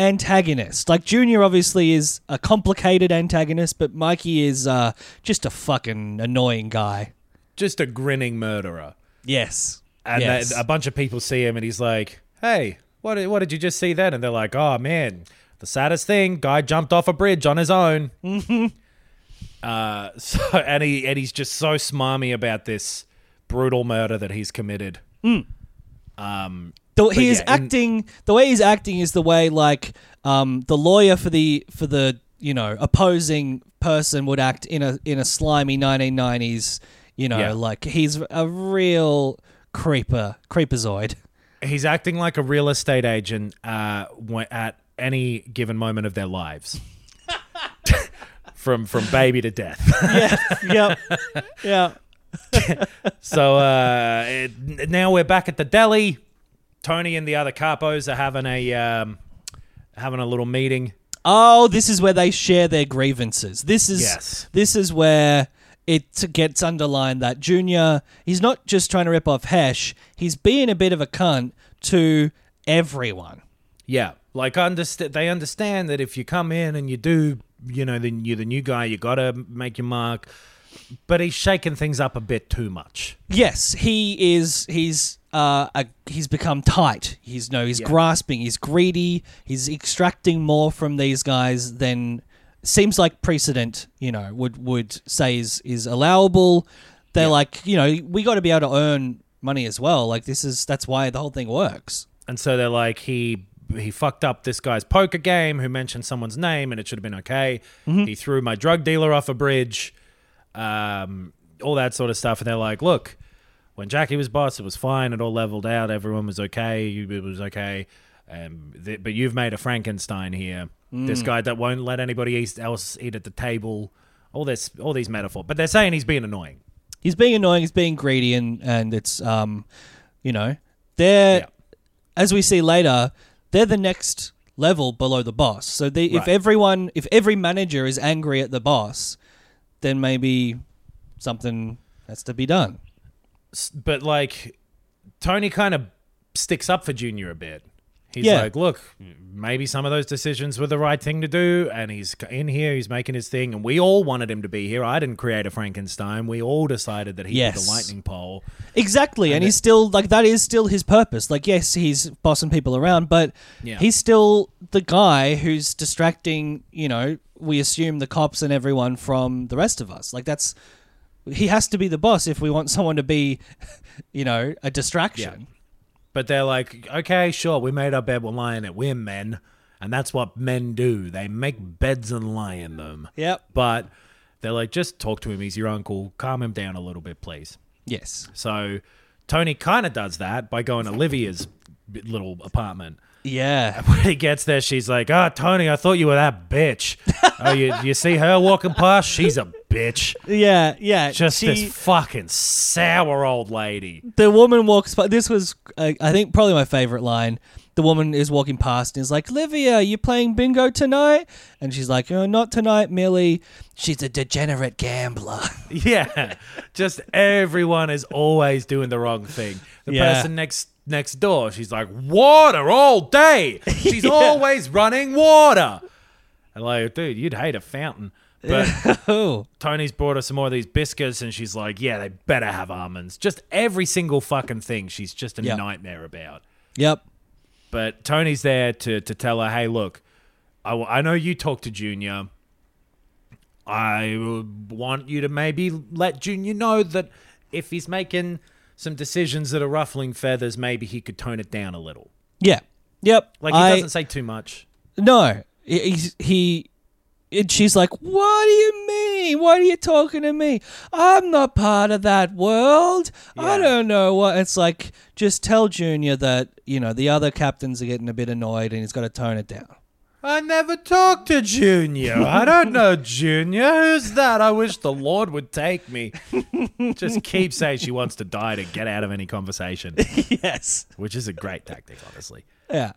antagonist. Like Junior obviously is a complicated antagonist, but Mikey is uh just a fucking annoying guy. Just a grinning murderer. Yes. And yes. they- a bunch of people see him, and he's like, "Hey, what did, what did you just see then?" And they're like, "Oh man, the saddest thing, guy jumped off a bridge on his own." (laughs) Mm-hmm. Uh, (laughs) so and he and he's just so smarmy about this brutal murder that he's committed. Um, the, he is yeah, in- acting the way he's acting is the way like um, the lawyer for the for the you know opposing person would act in a in a slimy 1990s you know Yeah. like he's a real creeper creeperzoid he's acting like a real estate agent uh, at any given moment of their lives. (laughs) (laughs) from from baby to death. yep (laughs) yeah So uh, it, now we're back at the deli. Tony and the other capos are having a um, having a little meeting. oh this is where they share their grievances this is Yes. this is where it gets underlined that junior he's not just trying to rip off hesh he's being a bit of a cunt to everyone Yeah, like underst- they understand that if you come in and you do, you know, then you're the new guy, you got to make your mark. But he's shaking things up a bit too much. Yes, he is. He's uh, a, he's become tight. He's no, he's Yeah. grasping. He's greedy. He's extracting more from these guys than seems like precedent. You know, would would say is is allowable. They're like, you know, we got to be able to earn money as well. Like this is that's why the whole thing works. And so they're like, he he fucked up this guy's poker game who mentioned someone's name and it should have been okay. He threw my drug dealer off a bridge, um, all that sort of stuff. And they're like, look, when Jackie was boss, it was fine. It all leveled out. Everyone was okay. You- It was okay. Um, th- but you've made a Frankenstein here. This guy that won't let anybody else eat at the table. All this, all these metaphors. But they're saying he's being annoying. He's being annoying. He's being greedy, and and it's um, you know, they're Yeah. as we see later, they're the next level below the boss. So they, if everyone, if every manager is angry at the boss, then maybe something has to be done. But like, Tony kind of sticks up for Junior a bit. He's Yeah. like, look, maybe some of those decisions were the right thing to do, and he's in here, he's making his thing, and we all wanted him to be here. I didn't create a Frankenstein. We all decided that he Yes. was the lightning pole. Exactly, and, he's still like that is still his purpose. Like, yes, he's bossing people around, but Yeah. he's still the guy who's distracting. You know, we assume the cops and everyone from the rest of us. Like, that's he has to be the boss if we want someone to be, (laughs) you know, a distraction. But they're like, okay, sure, we made our bed, we're lying in it. We're men, and that's what men do. They make beds and lie in them. Yep. But they're like, just talk to him. He's your uncle. Calm him down a little bit, please. Yes. So Tony kind of does that by going to Olivia's little apartment. Yeah. (laughs) When he gets there, she's like, "Ah, Tony, I thought you were that bitch. (laughs) oh, you you see her walking past? She's a bitch. Yeah. Yeah. Just She- this fucking sour old lady." the woman walks by. This was, uh, I think, probably my favorite line. The woman is walking past and is like, Livia, you playing bingo tonight? And she's like, oh, not tonight, Millie. She's a degenerate gambler. (laughs) Yeah, just everyone is always doing the wrong thing. The Yeah. person next next door, she's like, "Water all day. (laughs) She's always running water." And like, dude, you'd hate a fountain. But (laughs) oh. Tony's brought her some more of these biscuits, and she's like, "Yeah, they better have almonds." Just every single fucking thing. She's just a Yep. nightmare about. Yep. But Tony's there to to tell her, "Hey, look, I, w- I know you talked to Junior. I want you to maybe let Junior know that if he's making some decisions that are ruffling feathers, maybe he could tone it down a little. Yeah. Yep. Like he I- doesn't say too much. No. He, he's- he and she's like, "What do you mean? What are you talking to me? I'm not part of that world. I don't know what." It's like, just tell Junior that you know the other captains are getting a bit annoyed, and he's got to tone it down. I never talked to Junior. I don't know Junior. Who's that? I wish the Lord would take me. Just keep saying she wants to die to get out of any conversation, (laughs) yes. which is a great tactic, honestly. Yeah.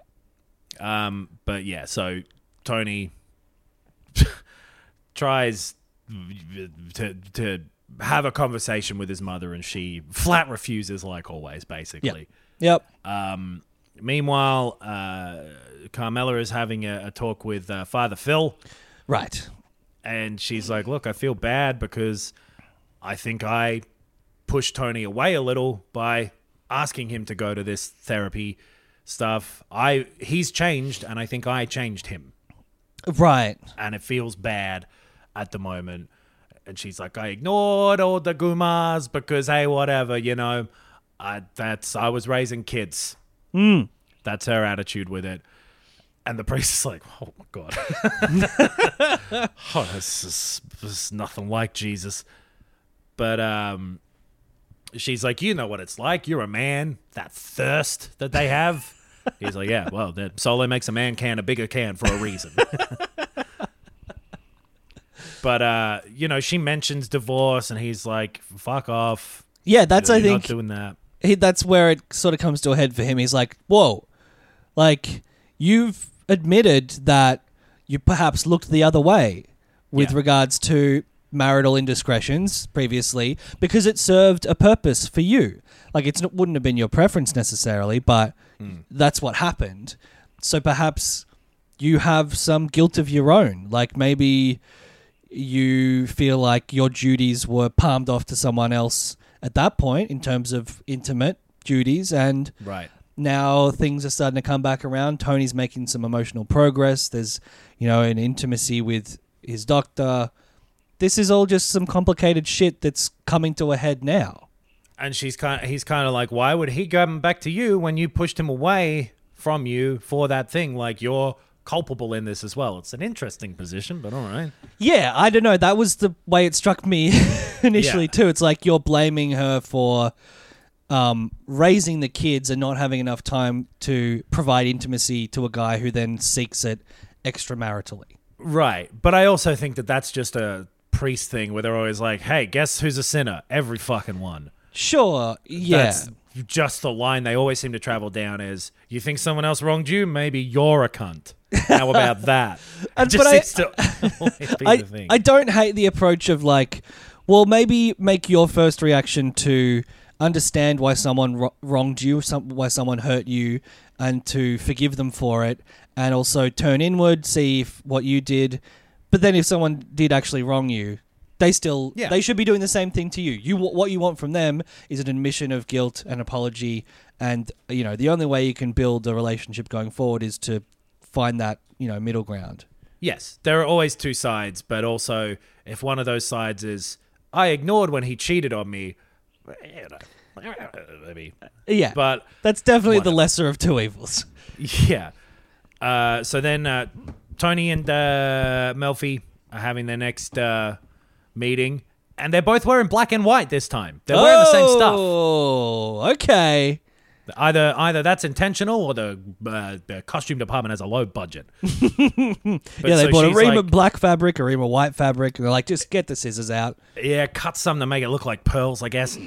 Um, but yeah, so Tony (laughs) tries to to have a conversation with his mother, and she flat refuses, like always, basically. Yep. Um, meanwhile, uh, Carmela is having a, a talk with uh, Father Phil, Right. and she's like, "Look, I feel bad because I think I pushed Tony away a little by asking him to go to this therapy stuff. I he's changed, and I think I changed him." Right. and it feels bad at the moment. And she's like, I ignored all the gumas because hey, whatever, you know. I that's I was raising kids. Mm. That's her attitude with it. And the priest is like, oh my god, (laughs) oh, this is, this is nothing like Jesus. But um, she's like, you know what it's like. You're a man. That thirst that they have. He's like, yeah, well, that Solo makes a man can a bigger can for a reason. (laughs) but uh, you know, she mentions divorce, and he's like, "Fuck off." Yeah, that's You're I think doing that. he, that's where it sort of comes to a head for him. He's like, "Whoa, like you've admitted that you perhaps looked the other way with Yeah. regards to marital indiscretions previously because it served a purpose for you. Like it wouldn't have been your preference necessarily, but hmm. that's what happened. So perhaps you have some guilt of your own. Like maybe you feel like your duties were palmed off to someone else at that point in terms of intimate duties and Right. Now things are starting to come back around tony's making some emotional progress there's you know an intimacy with his doctor this is all just some complicated shit that's coming to a head now And she's kind. he's kind of like, why would he come back to you when you pushed him away from you for that thing? Like you're culpable in this as well. It's an interesting position, but all right. yeah i don't know that was the way it struck me (laughs) initially Yeah. too it's like you're blaming her for um, raising the kids and not having enough time to provide intimacy to a guy who then seeks it extramaritally Right. But I also think that that's just a priest thing where they're always like, hey, guess who's a sinner? Every fucking one. sure yeah That's just the line they always seem to travel down is you think someone else wronged you? Maybe you're a cunt. How about (laughs) that? And- just but I- to (laughs) I. I don't hate the approach of like, well, maybe make your first reaction to understand why someone wro- wronged you, some, why someone hurt you, and to forgive them for it, and also turn inward, see if what you did. But then, if someone did actually wrong you, they still Yeah. they should be doing the same thing to you. You what you want from them is an admission of guilt, an apology, and you know the only way you can build a relationship going forward is to find that you know middle ground. Yes, there are always two sides, but also if one of those sides is I ignored when he cheated on me, maybe. Yeah, But that's definitely the lesser of two evils. yeah. Uh, so then uh, Tony and uh, Melfi are having their next uh, meeting, and they're both wearing black and white this time. They're wearing the same stuff. Oh, okay. Either either that's intentional or the, uh, the costume department has a low budget. (laughs) Yeah, they so bought a ream like, of black fabric, a ream of white fabric, and they're like, just get the scissors out. Yeah, cut some to make it look like pearls, I guess.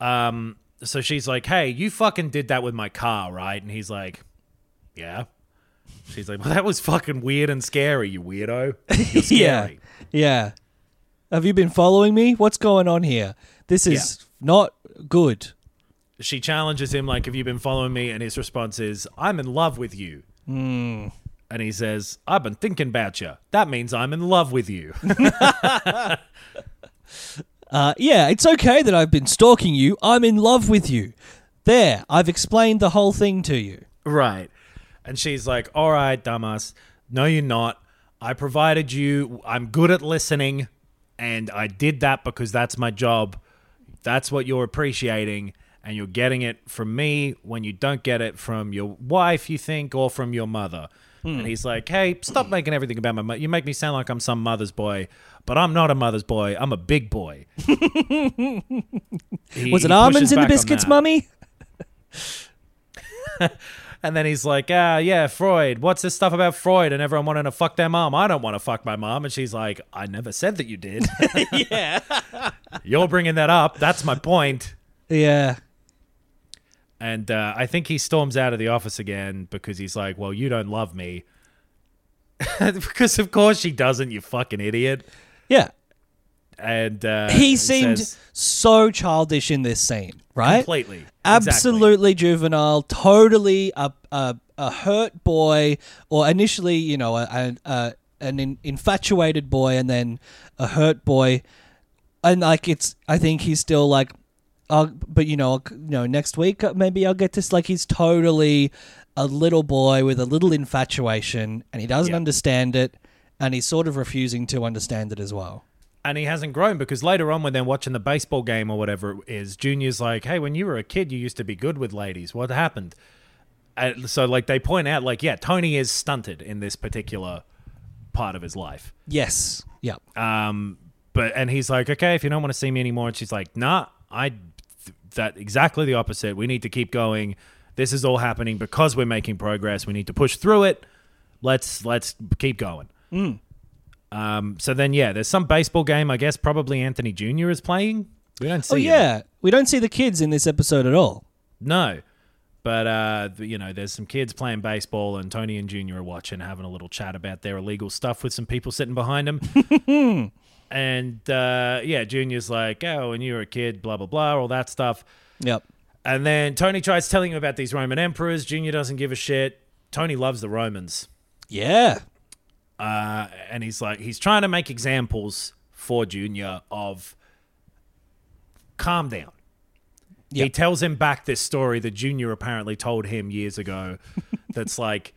Um, so she's like, "Hey, you fucking did that with my car, right?" And he's like, "Yeah." She's like, "Well, that was fucking weird and scary, you weirdo." You're (laughs) scary. Yeah. Have you been following me? What's going on here? This is not good. She challenges him like, "Have you been following me?" And his response is, "I'm in love with you." And he says, "I've been thinking about you. That means I'm in love with you." (laughs) (laughs) Uh, yeah, it's okay that I've been stalking you. I'm in love with you. There, I've explained the whole thing to you. Right. And she's like, All right, dumbass. No, you're not. I provided you, I'm good at listening, and I did that because that's my job. That's what you're appreciating, and you're getting it from me when you don't get it from your wife, you think, or from your mother. And he's like, Hey, stop making everything about my mother. You make me sound like I'm some mother's boy, but I'm not a mother's boy. I'm a big boy. (laughs) He- Was it almonds in the biscuits, mummy? (laughs) And then he's like, ah, yeah, Freud. What's this stuff about Freud and everyone wanting to fuck their mom? I don't want to fuck my mom. And she's like, I never said that you did. (laughs) yeah. You're bringing that up. That's my point. Yeah. And uh, I think he storms out of the office again because he's like, well, you don't love me. (laughs) because of course she doesn't, you fucking idiot. Yeah. And uh, He seemed says- so childish in this scene, right? completely. Exactly. Absolutely juvenile, totally a, a, a hurt boy, or initially, you know, a, a, an in, infatuated boy and then a hurt boy. And like, it's, I think he's still like, oh, but you know, you know, next week uh, maybe I'll get this. Like, he's totally a little boy with a little infatuation and he doesn't Yeah. understand it. And he's sort of refusing to understand it as well. and he hasn't grown because later on when they're watching the baseball game or whatever it is junior's like hey when you were a kid you used to be good with ladies what happened and so like they point out like yeah tony is stunted in this particular part of his life Yes. Yeah. um but and he's like okay if you don't want to see me anymore and she's like nah i that exactly the opposite. We need to keep going. This is all happening because we're making progress. We need to push through it. Let's let's keep going. Um so then yeah there's some baseball game i guess. Probably anthony jr is playing. We don't see Oh him. yeah, we don't see the kids in this episode at all. no. But uh you know there's some kids playing baseball and tony and junior are watching having a little chat about their illegal stuff with some people sitting behind them (laughs) (laughs) and uh yeah junior's like oh when you were a kid blah blah blah all that stuff Yep. and then tony tries telling him about these roman emperors junior doesn't give a shit tony loves the romans Yeah. uh, and he's like he's trying to make examples for Junior of calm down. He tells him back this story that Junior apparently told him years ago. (laughs) that's like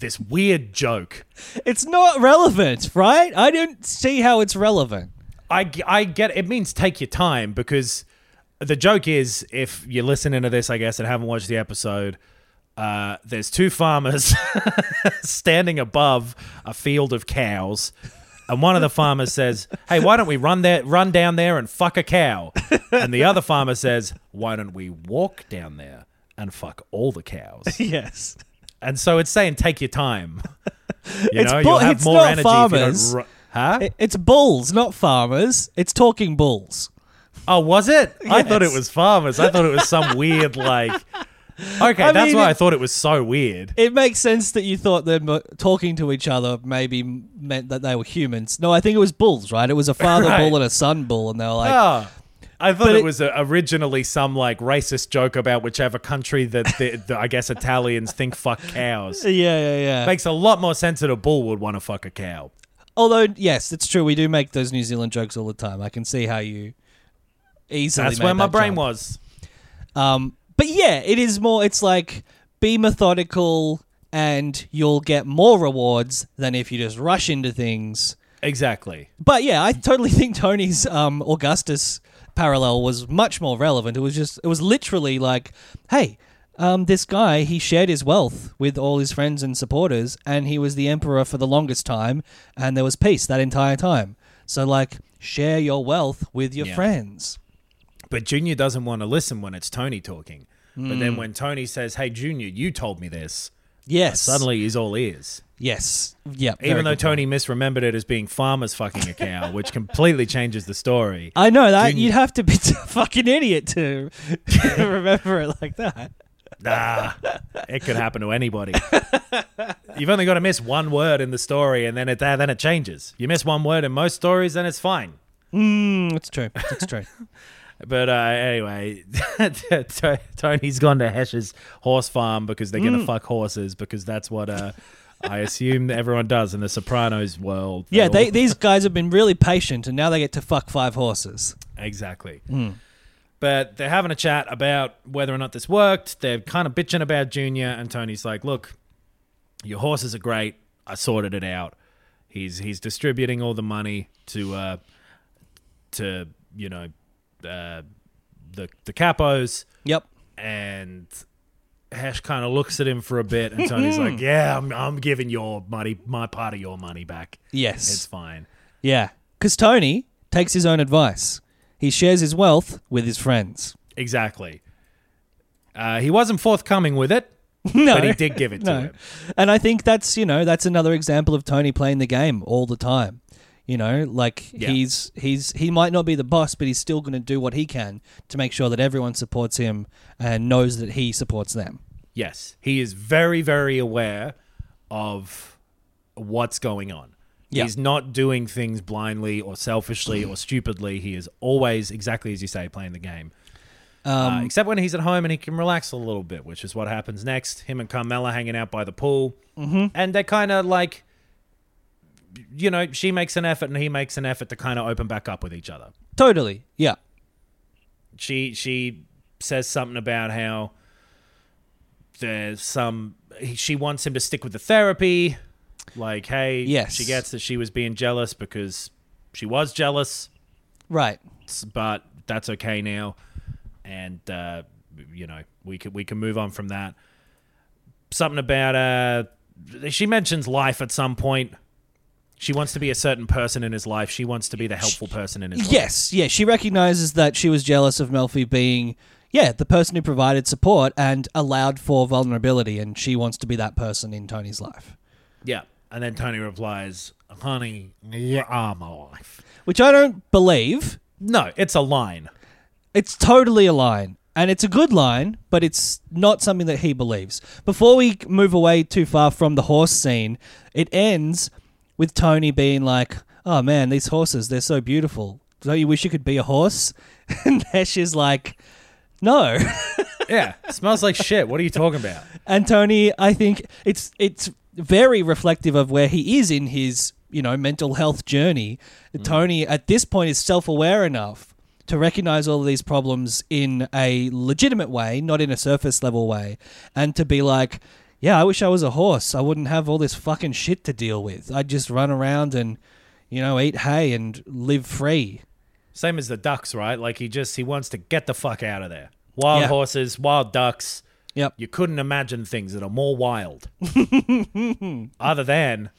this weird joke. It's not relevant, right? I don't see how it's relevant. I, I get it means take your time because the joke is if you're listening to this, I guess, and haven't watched the episode, uh, there's two farmers (laughs) standing above a field of cows. And one of the farmers says, "Hey, why don't we run there, run down there and fuck a cow?" And the other farmer says, "Why don't we walk down there and fuck all the cows?" (laughs) Yes. And so it's saying, "Take your time." (laughs) You It's know, bull- you'll have it's more not energy farmers. if you don't. Ru- huh? It- It's bulls, not farmers. It's talking bulls. Oh, was it? I thought it Yes. was farmers. I thought it was some weird like. (laughs) Okay, I that's mean, why it- I thought it was so weird. It makes sense that you thought them uh, talking to each other maybe meant that they were humans. No, I think it was bulls, right? It was a father (laughs) Right. bull and a son bull, and they were like, Ah, I thought it, it- was uh originally some like racist joke about whichever country that the, the, I guess Italians think fuck cows. Yeah, yeah, yeah. Makes a lot more sense that a bull would want to fuck a cow. Although, yes, it's true. We do make those New Zealand jokes all the time. I can see how you easily. That's where my that brain jump. was. Um, but yeah, it is more. It's like be methodical, and you'll get more rewards than if you just rush into things. Exactly. But yeah, I totally (laughs) think Tony's um, Augustus parallel was much more relevant. It was just, it was literally like, hey, um, this guy, he shared his wealth with all his friends and supporters, and he was the emperor for the longest time, and there was peace that entire time. So, like, share your wealth with your Yeah. friends. But Junior doesn't want to listen when it's Tony talking. But Hmm. then when Tony says, "Hey, Junior, you told me this," Yes. suddenly he's all ears. Yes. Yeah. Even though Tony misremembered it as being farmers fucking a cow, which completely changes the story. I know that you'd have to be (laughs) a fucking idiot to, to (laughs) remember it like that. Nah, it could happen to anybody. You've only got to miss one word in the story, and then it uh, then it changes. You miss one word in most stories, then it's fine. Mm, it's true. It's true. (laughs) But uh, anyway, (laughs) Tony's gone to Hesh's horse farm because they're Mm. gonna fuck horses because that's what uh, I assume everyone does in the Sopranos world. Yeah, all- they, these (laughs) guys have been really patient, and now they get to fuck five horses. exactly. Hmm. But they're having a chat about whether or not this worked. They're kind of bitching about Junior, and Tony's like, "Look, your horses are great. I sorted it out. He's he's distributing all the money to uh to you know uh the the capos Yep. and." Hesh kind of looks at him for a bit, and Tony's (laughs) like, "Yeah, I'm, I'm giving your money, my part of your money back. Yes. It's fine." yeah. Because Tony takes his own advice. He shares his wealth with his friends. Exactly. Uh, he wasn't forthcoming with it, no. (laughs) but he did give it to no. him. And I think that's, you know, that's another example of Tony playing the game all the time. You know, like Yeah. he's he's he might not be the boss, but he's still going to do what he can to make sure that everyone supports him and knows that he supports them. Yes, he is very, very aware of what's going on. Yeah. He's not doing things blindly or selfishly or stupidly. He is always, exactly as you say, playing the game. Um, uh, except when he's at home and he can relax a little bit, which is what happens next. Him and Carmela hanging out by the pool. Mm-hmm. And they're kind of like, you know, she makes an effort and he makes an effort to kind of open back up with each other. Totally. Yeah. she she says something about how there's some she wants him to stick with the therapy like hey Yes. she gets that she was being jealous because she was jealous Right. but that's okay now and uh you know we can we can move on from that something about uh she mentions life at some point she wants to be a certain person in his life she wants to be the helpful person in his life Yes, yeah. She recognizes that she was jealous of Melfi being, yeah, the person who provided support and allowed for vulnerability, and she wants to be that person in Tony's life. Yeah. And then Tony replies, honey, you are my life. Which I don't believe. No, it's a line. It's totally a line. And it's a good line, but it's not something that he believes. Before we move away too far from the horse scene, it ends with Tony being like, oh man, these horses, they're so beautiful. Don't you wish you could be a horse? (laughs) And Hesh is like, no. (laughs) Yeah. smells like shit. What are you talking about? And Tony, I think it's it's very reflective of where he is in his you know mental health journey. Mm. Tony at this point is self aware enough to recognize all of these problems in a legitimate way, not in a surface level way, and to be like, yeah, I wish I was a horse. I wouldn't have all this fucking shit to deal with. I'd just run around and you know eat hay and live free. Same as the ducks, right? Like he just he wants to get the fuck out of there. Wild Yeah. horses, wild ducks. Yep. You couldn't imagine things that are more wild. (laughs) other than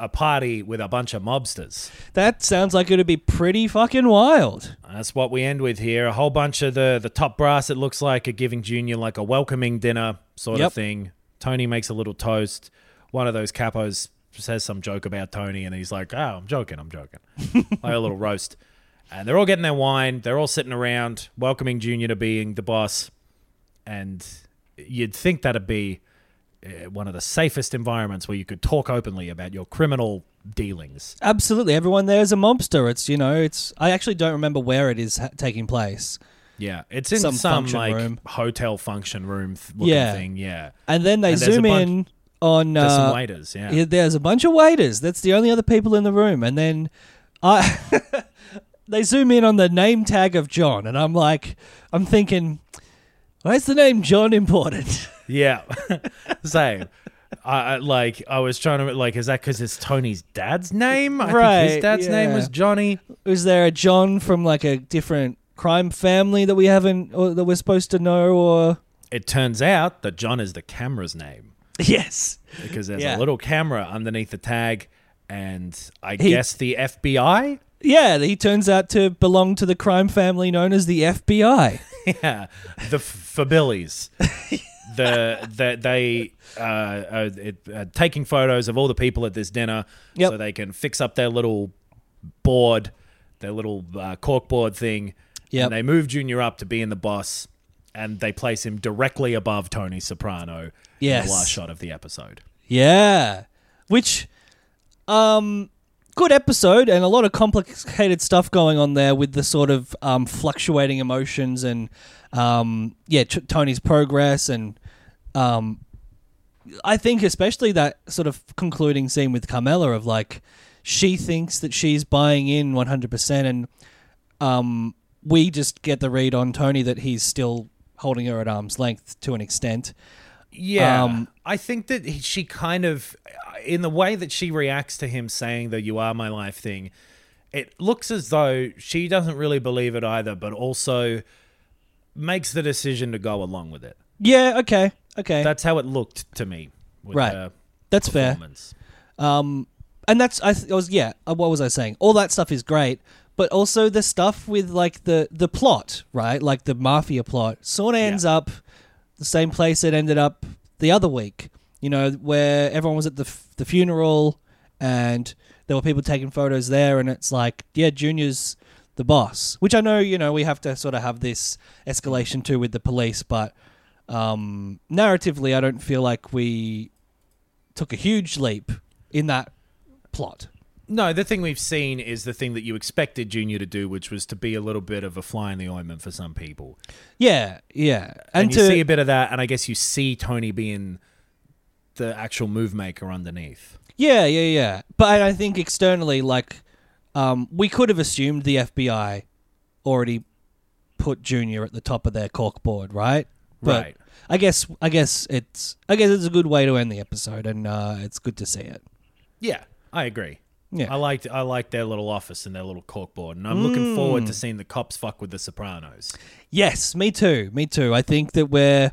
a party with a bunch of mobsters. That sounds like it'd be pretty fucking wild. That's what we end with here. A whole bunch of the the top brass. It looks like are giving Junior like a welcoming dinner sort Yep. of thing. Tony makes a little toast. One of those capos says some joke about Tony, and he's like, "Oh, I'm joking. I'm joking." (laughs) like a little roast. And they're all getting their wine. They're all sitting around, welcoming Junior to being the boss. And you'd think that'd be uh, one of the safest environments where you could talk openly about your criminal dealings. Absolutely, everyone there is a mobster. It's you know, it's I actually don't remember where it is ha- taking place. Yeah, it's in Some some, like room. hotel function room th- looking Yeah. thing. Yeah, And then they And zoom bunch- in on there's uh, some waiters. Yeah, Yeah, there's a bunch of waiters. That's the only other people in the room. And then I (laughs) they zoom in on the name tag of John, and I'm like, I'm thinking, why is the name John important? (laughs) yeah, (laughs) same. I, I like. I was trying to like. Is that because it's Tony's dad's name? I Right, think his dad's name was Johnny. is there a John from like a different crime family that we haven't or that we're supposed to know? Or It turns out that John is the camera's name yes, because there's Yeah. a little camera underneath the tag, and I He- guess the FBI. yeah, he turns out to belong to the crime family known as the FBI. (laughs) Yeah, the Fabillies. (laughs) the the they uh, uh, it, uh, taking photos of all the people at this dinner Yep. so they can fix up their little board, their little uh, corkboard thing. Yep. And they move Junior up to being the boss, and they place him directly above Tony Soprano in the last shot of the episode. Yeah. Which um good episode and a lot of complicated stuff going on there with the sort of um fluctuating emotions and um yeah, Tony's progress and um I think especially that sort of concluding scene with Carmela of like she thinks that she's buying in 100% and um we just get the read on Tony that he's still holding her at arm's length to an extent. Yeah, Um, I think that she kind of, in the way that she reacts to him saying the "you are my life" thing, it looks as though she doesn't really believe it either, but also makes the decision to go along with it. Yeah, okay. Okay. That's how it looked to me. With Right. That's fair. Um, and that's I, th- I was yeah. uh, What was I saying? All that stuff is great, but also the stuff with like the the plot, right? Like the mafia plot, sort of ends up the same place it ended up the other week. You know, where everyone was at the f- the funeral, and there were people taking photos there, and it's like, yeah, Junior's the boss. Which I know, you know, we have to sort of have this escalation too with the police, but um, narratively, I don't feel like we took a huge leap in that plot. No, the thing we've seen is the thing that you expected Junior to do, which was to be a little bit of a fly in the ointment for some people. Yeah, yeah, And, and, you to see a bit of that, and I guess you see Tony being the actual move maker underneath. yeah, yeah, yeah. But I think externally, like, um, we could have assumed the FBI already put Junior at the top of their corkboard, right? But Right. I guess I guess it's I guess it's a good way to end the episode, and uh, it's good to see it. Yeah, I agree. Yeah. I liked I liked their little office and their little corkboard, and I'm looking forward to seeing the cops fuck with the Sopranos. Yes, me too. Me too. I think that we're.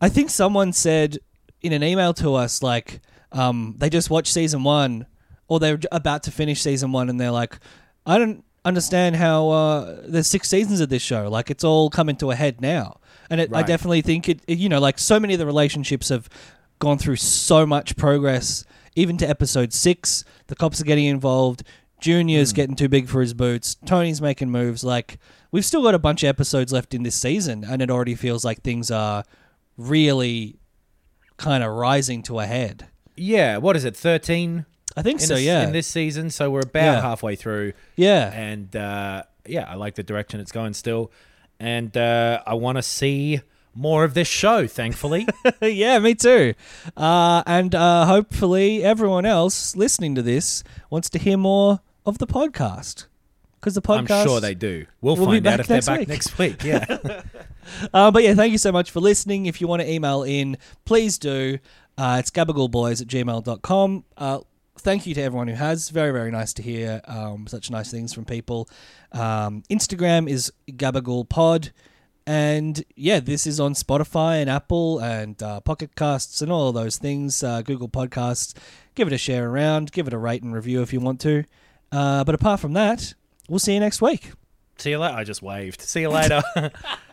I think someone said in an email to us like um, they just watched season one, or they're about to finish season one, and they're like, I don't understand how uh, there's six seasons of this show. Like it's all coming to a head now, and it, I definitely think it, it. You know, like so many of the relationships have gone through so much progress. Even to episode six, the cops are getting involved. Junior's getting too big for his boots. Tony's making moves. Like we've still got a bunch of episodes left in this season, and it already feels like things are really kind of rising to a head. Yeah, what is it? Thirteen. I think so. this, yeah. In this season, so we're about Yeah. halfway through, yeah. and uh, yeah, I like the direction it's going still, and uh, I want to see more of this show. Thankfully, (laughs) yeah, me too. Uh, and uh, hopefully, everyone else listening to this wants to hear more of the podcast because the podcast. I'm sure they do. We'll, We'll be find out if they're back week. next week. Yeah. (laughs) (laughs) Uh, but yeah, thank you so much for listening. If you want to email in, please do. Uh, it's gabagoolboys at gmail.com. Uh, thank you to everyone who has. Very, very nice to hear um, such nice things from people. Um, Instagram is gabagoolpod. And yeah, this is on Spotify and Apple and uh, Pocket Casts and all of those things, uh, Google Podcasts. Give it a share around, give it a rate and review if you want to. Uh, but apart from that, we'll see you next week. see you later. I just waved. See you later. (laughs) (laughs)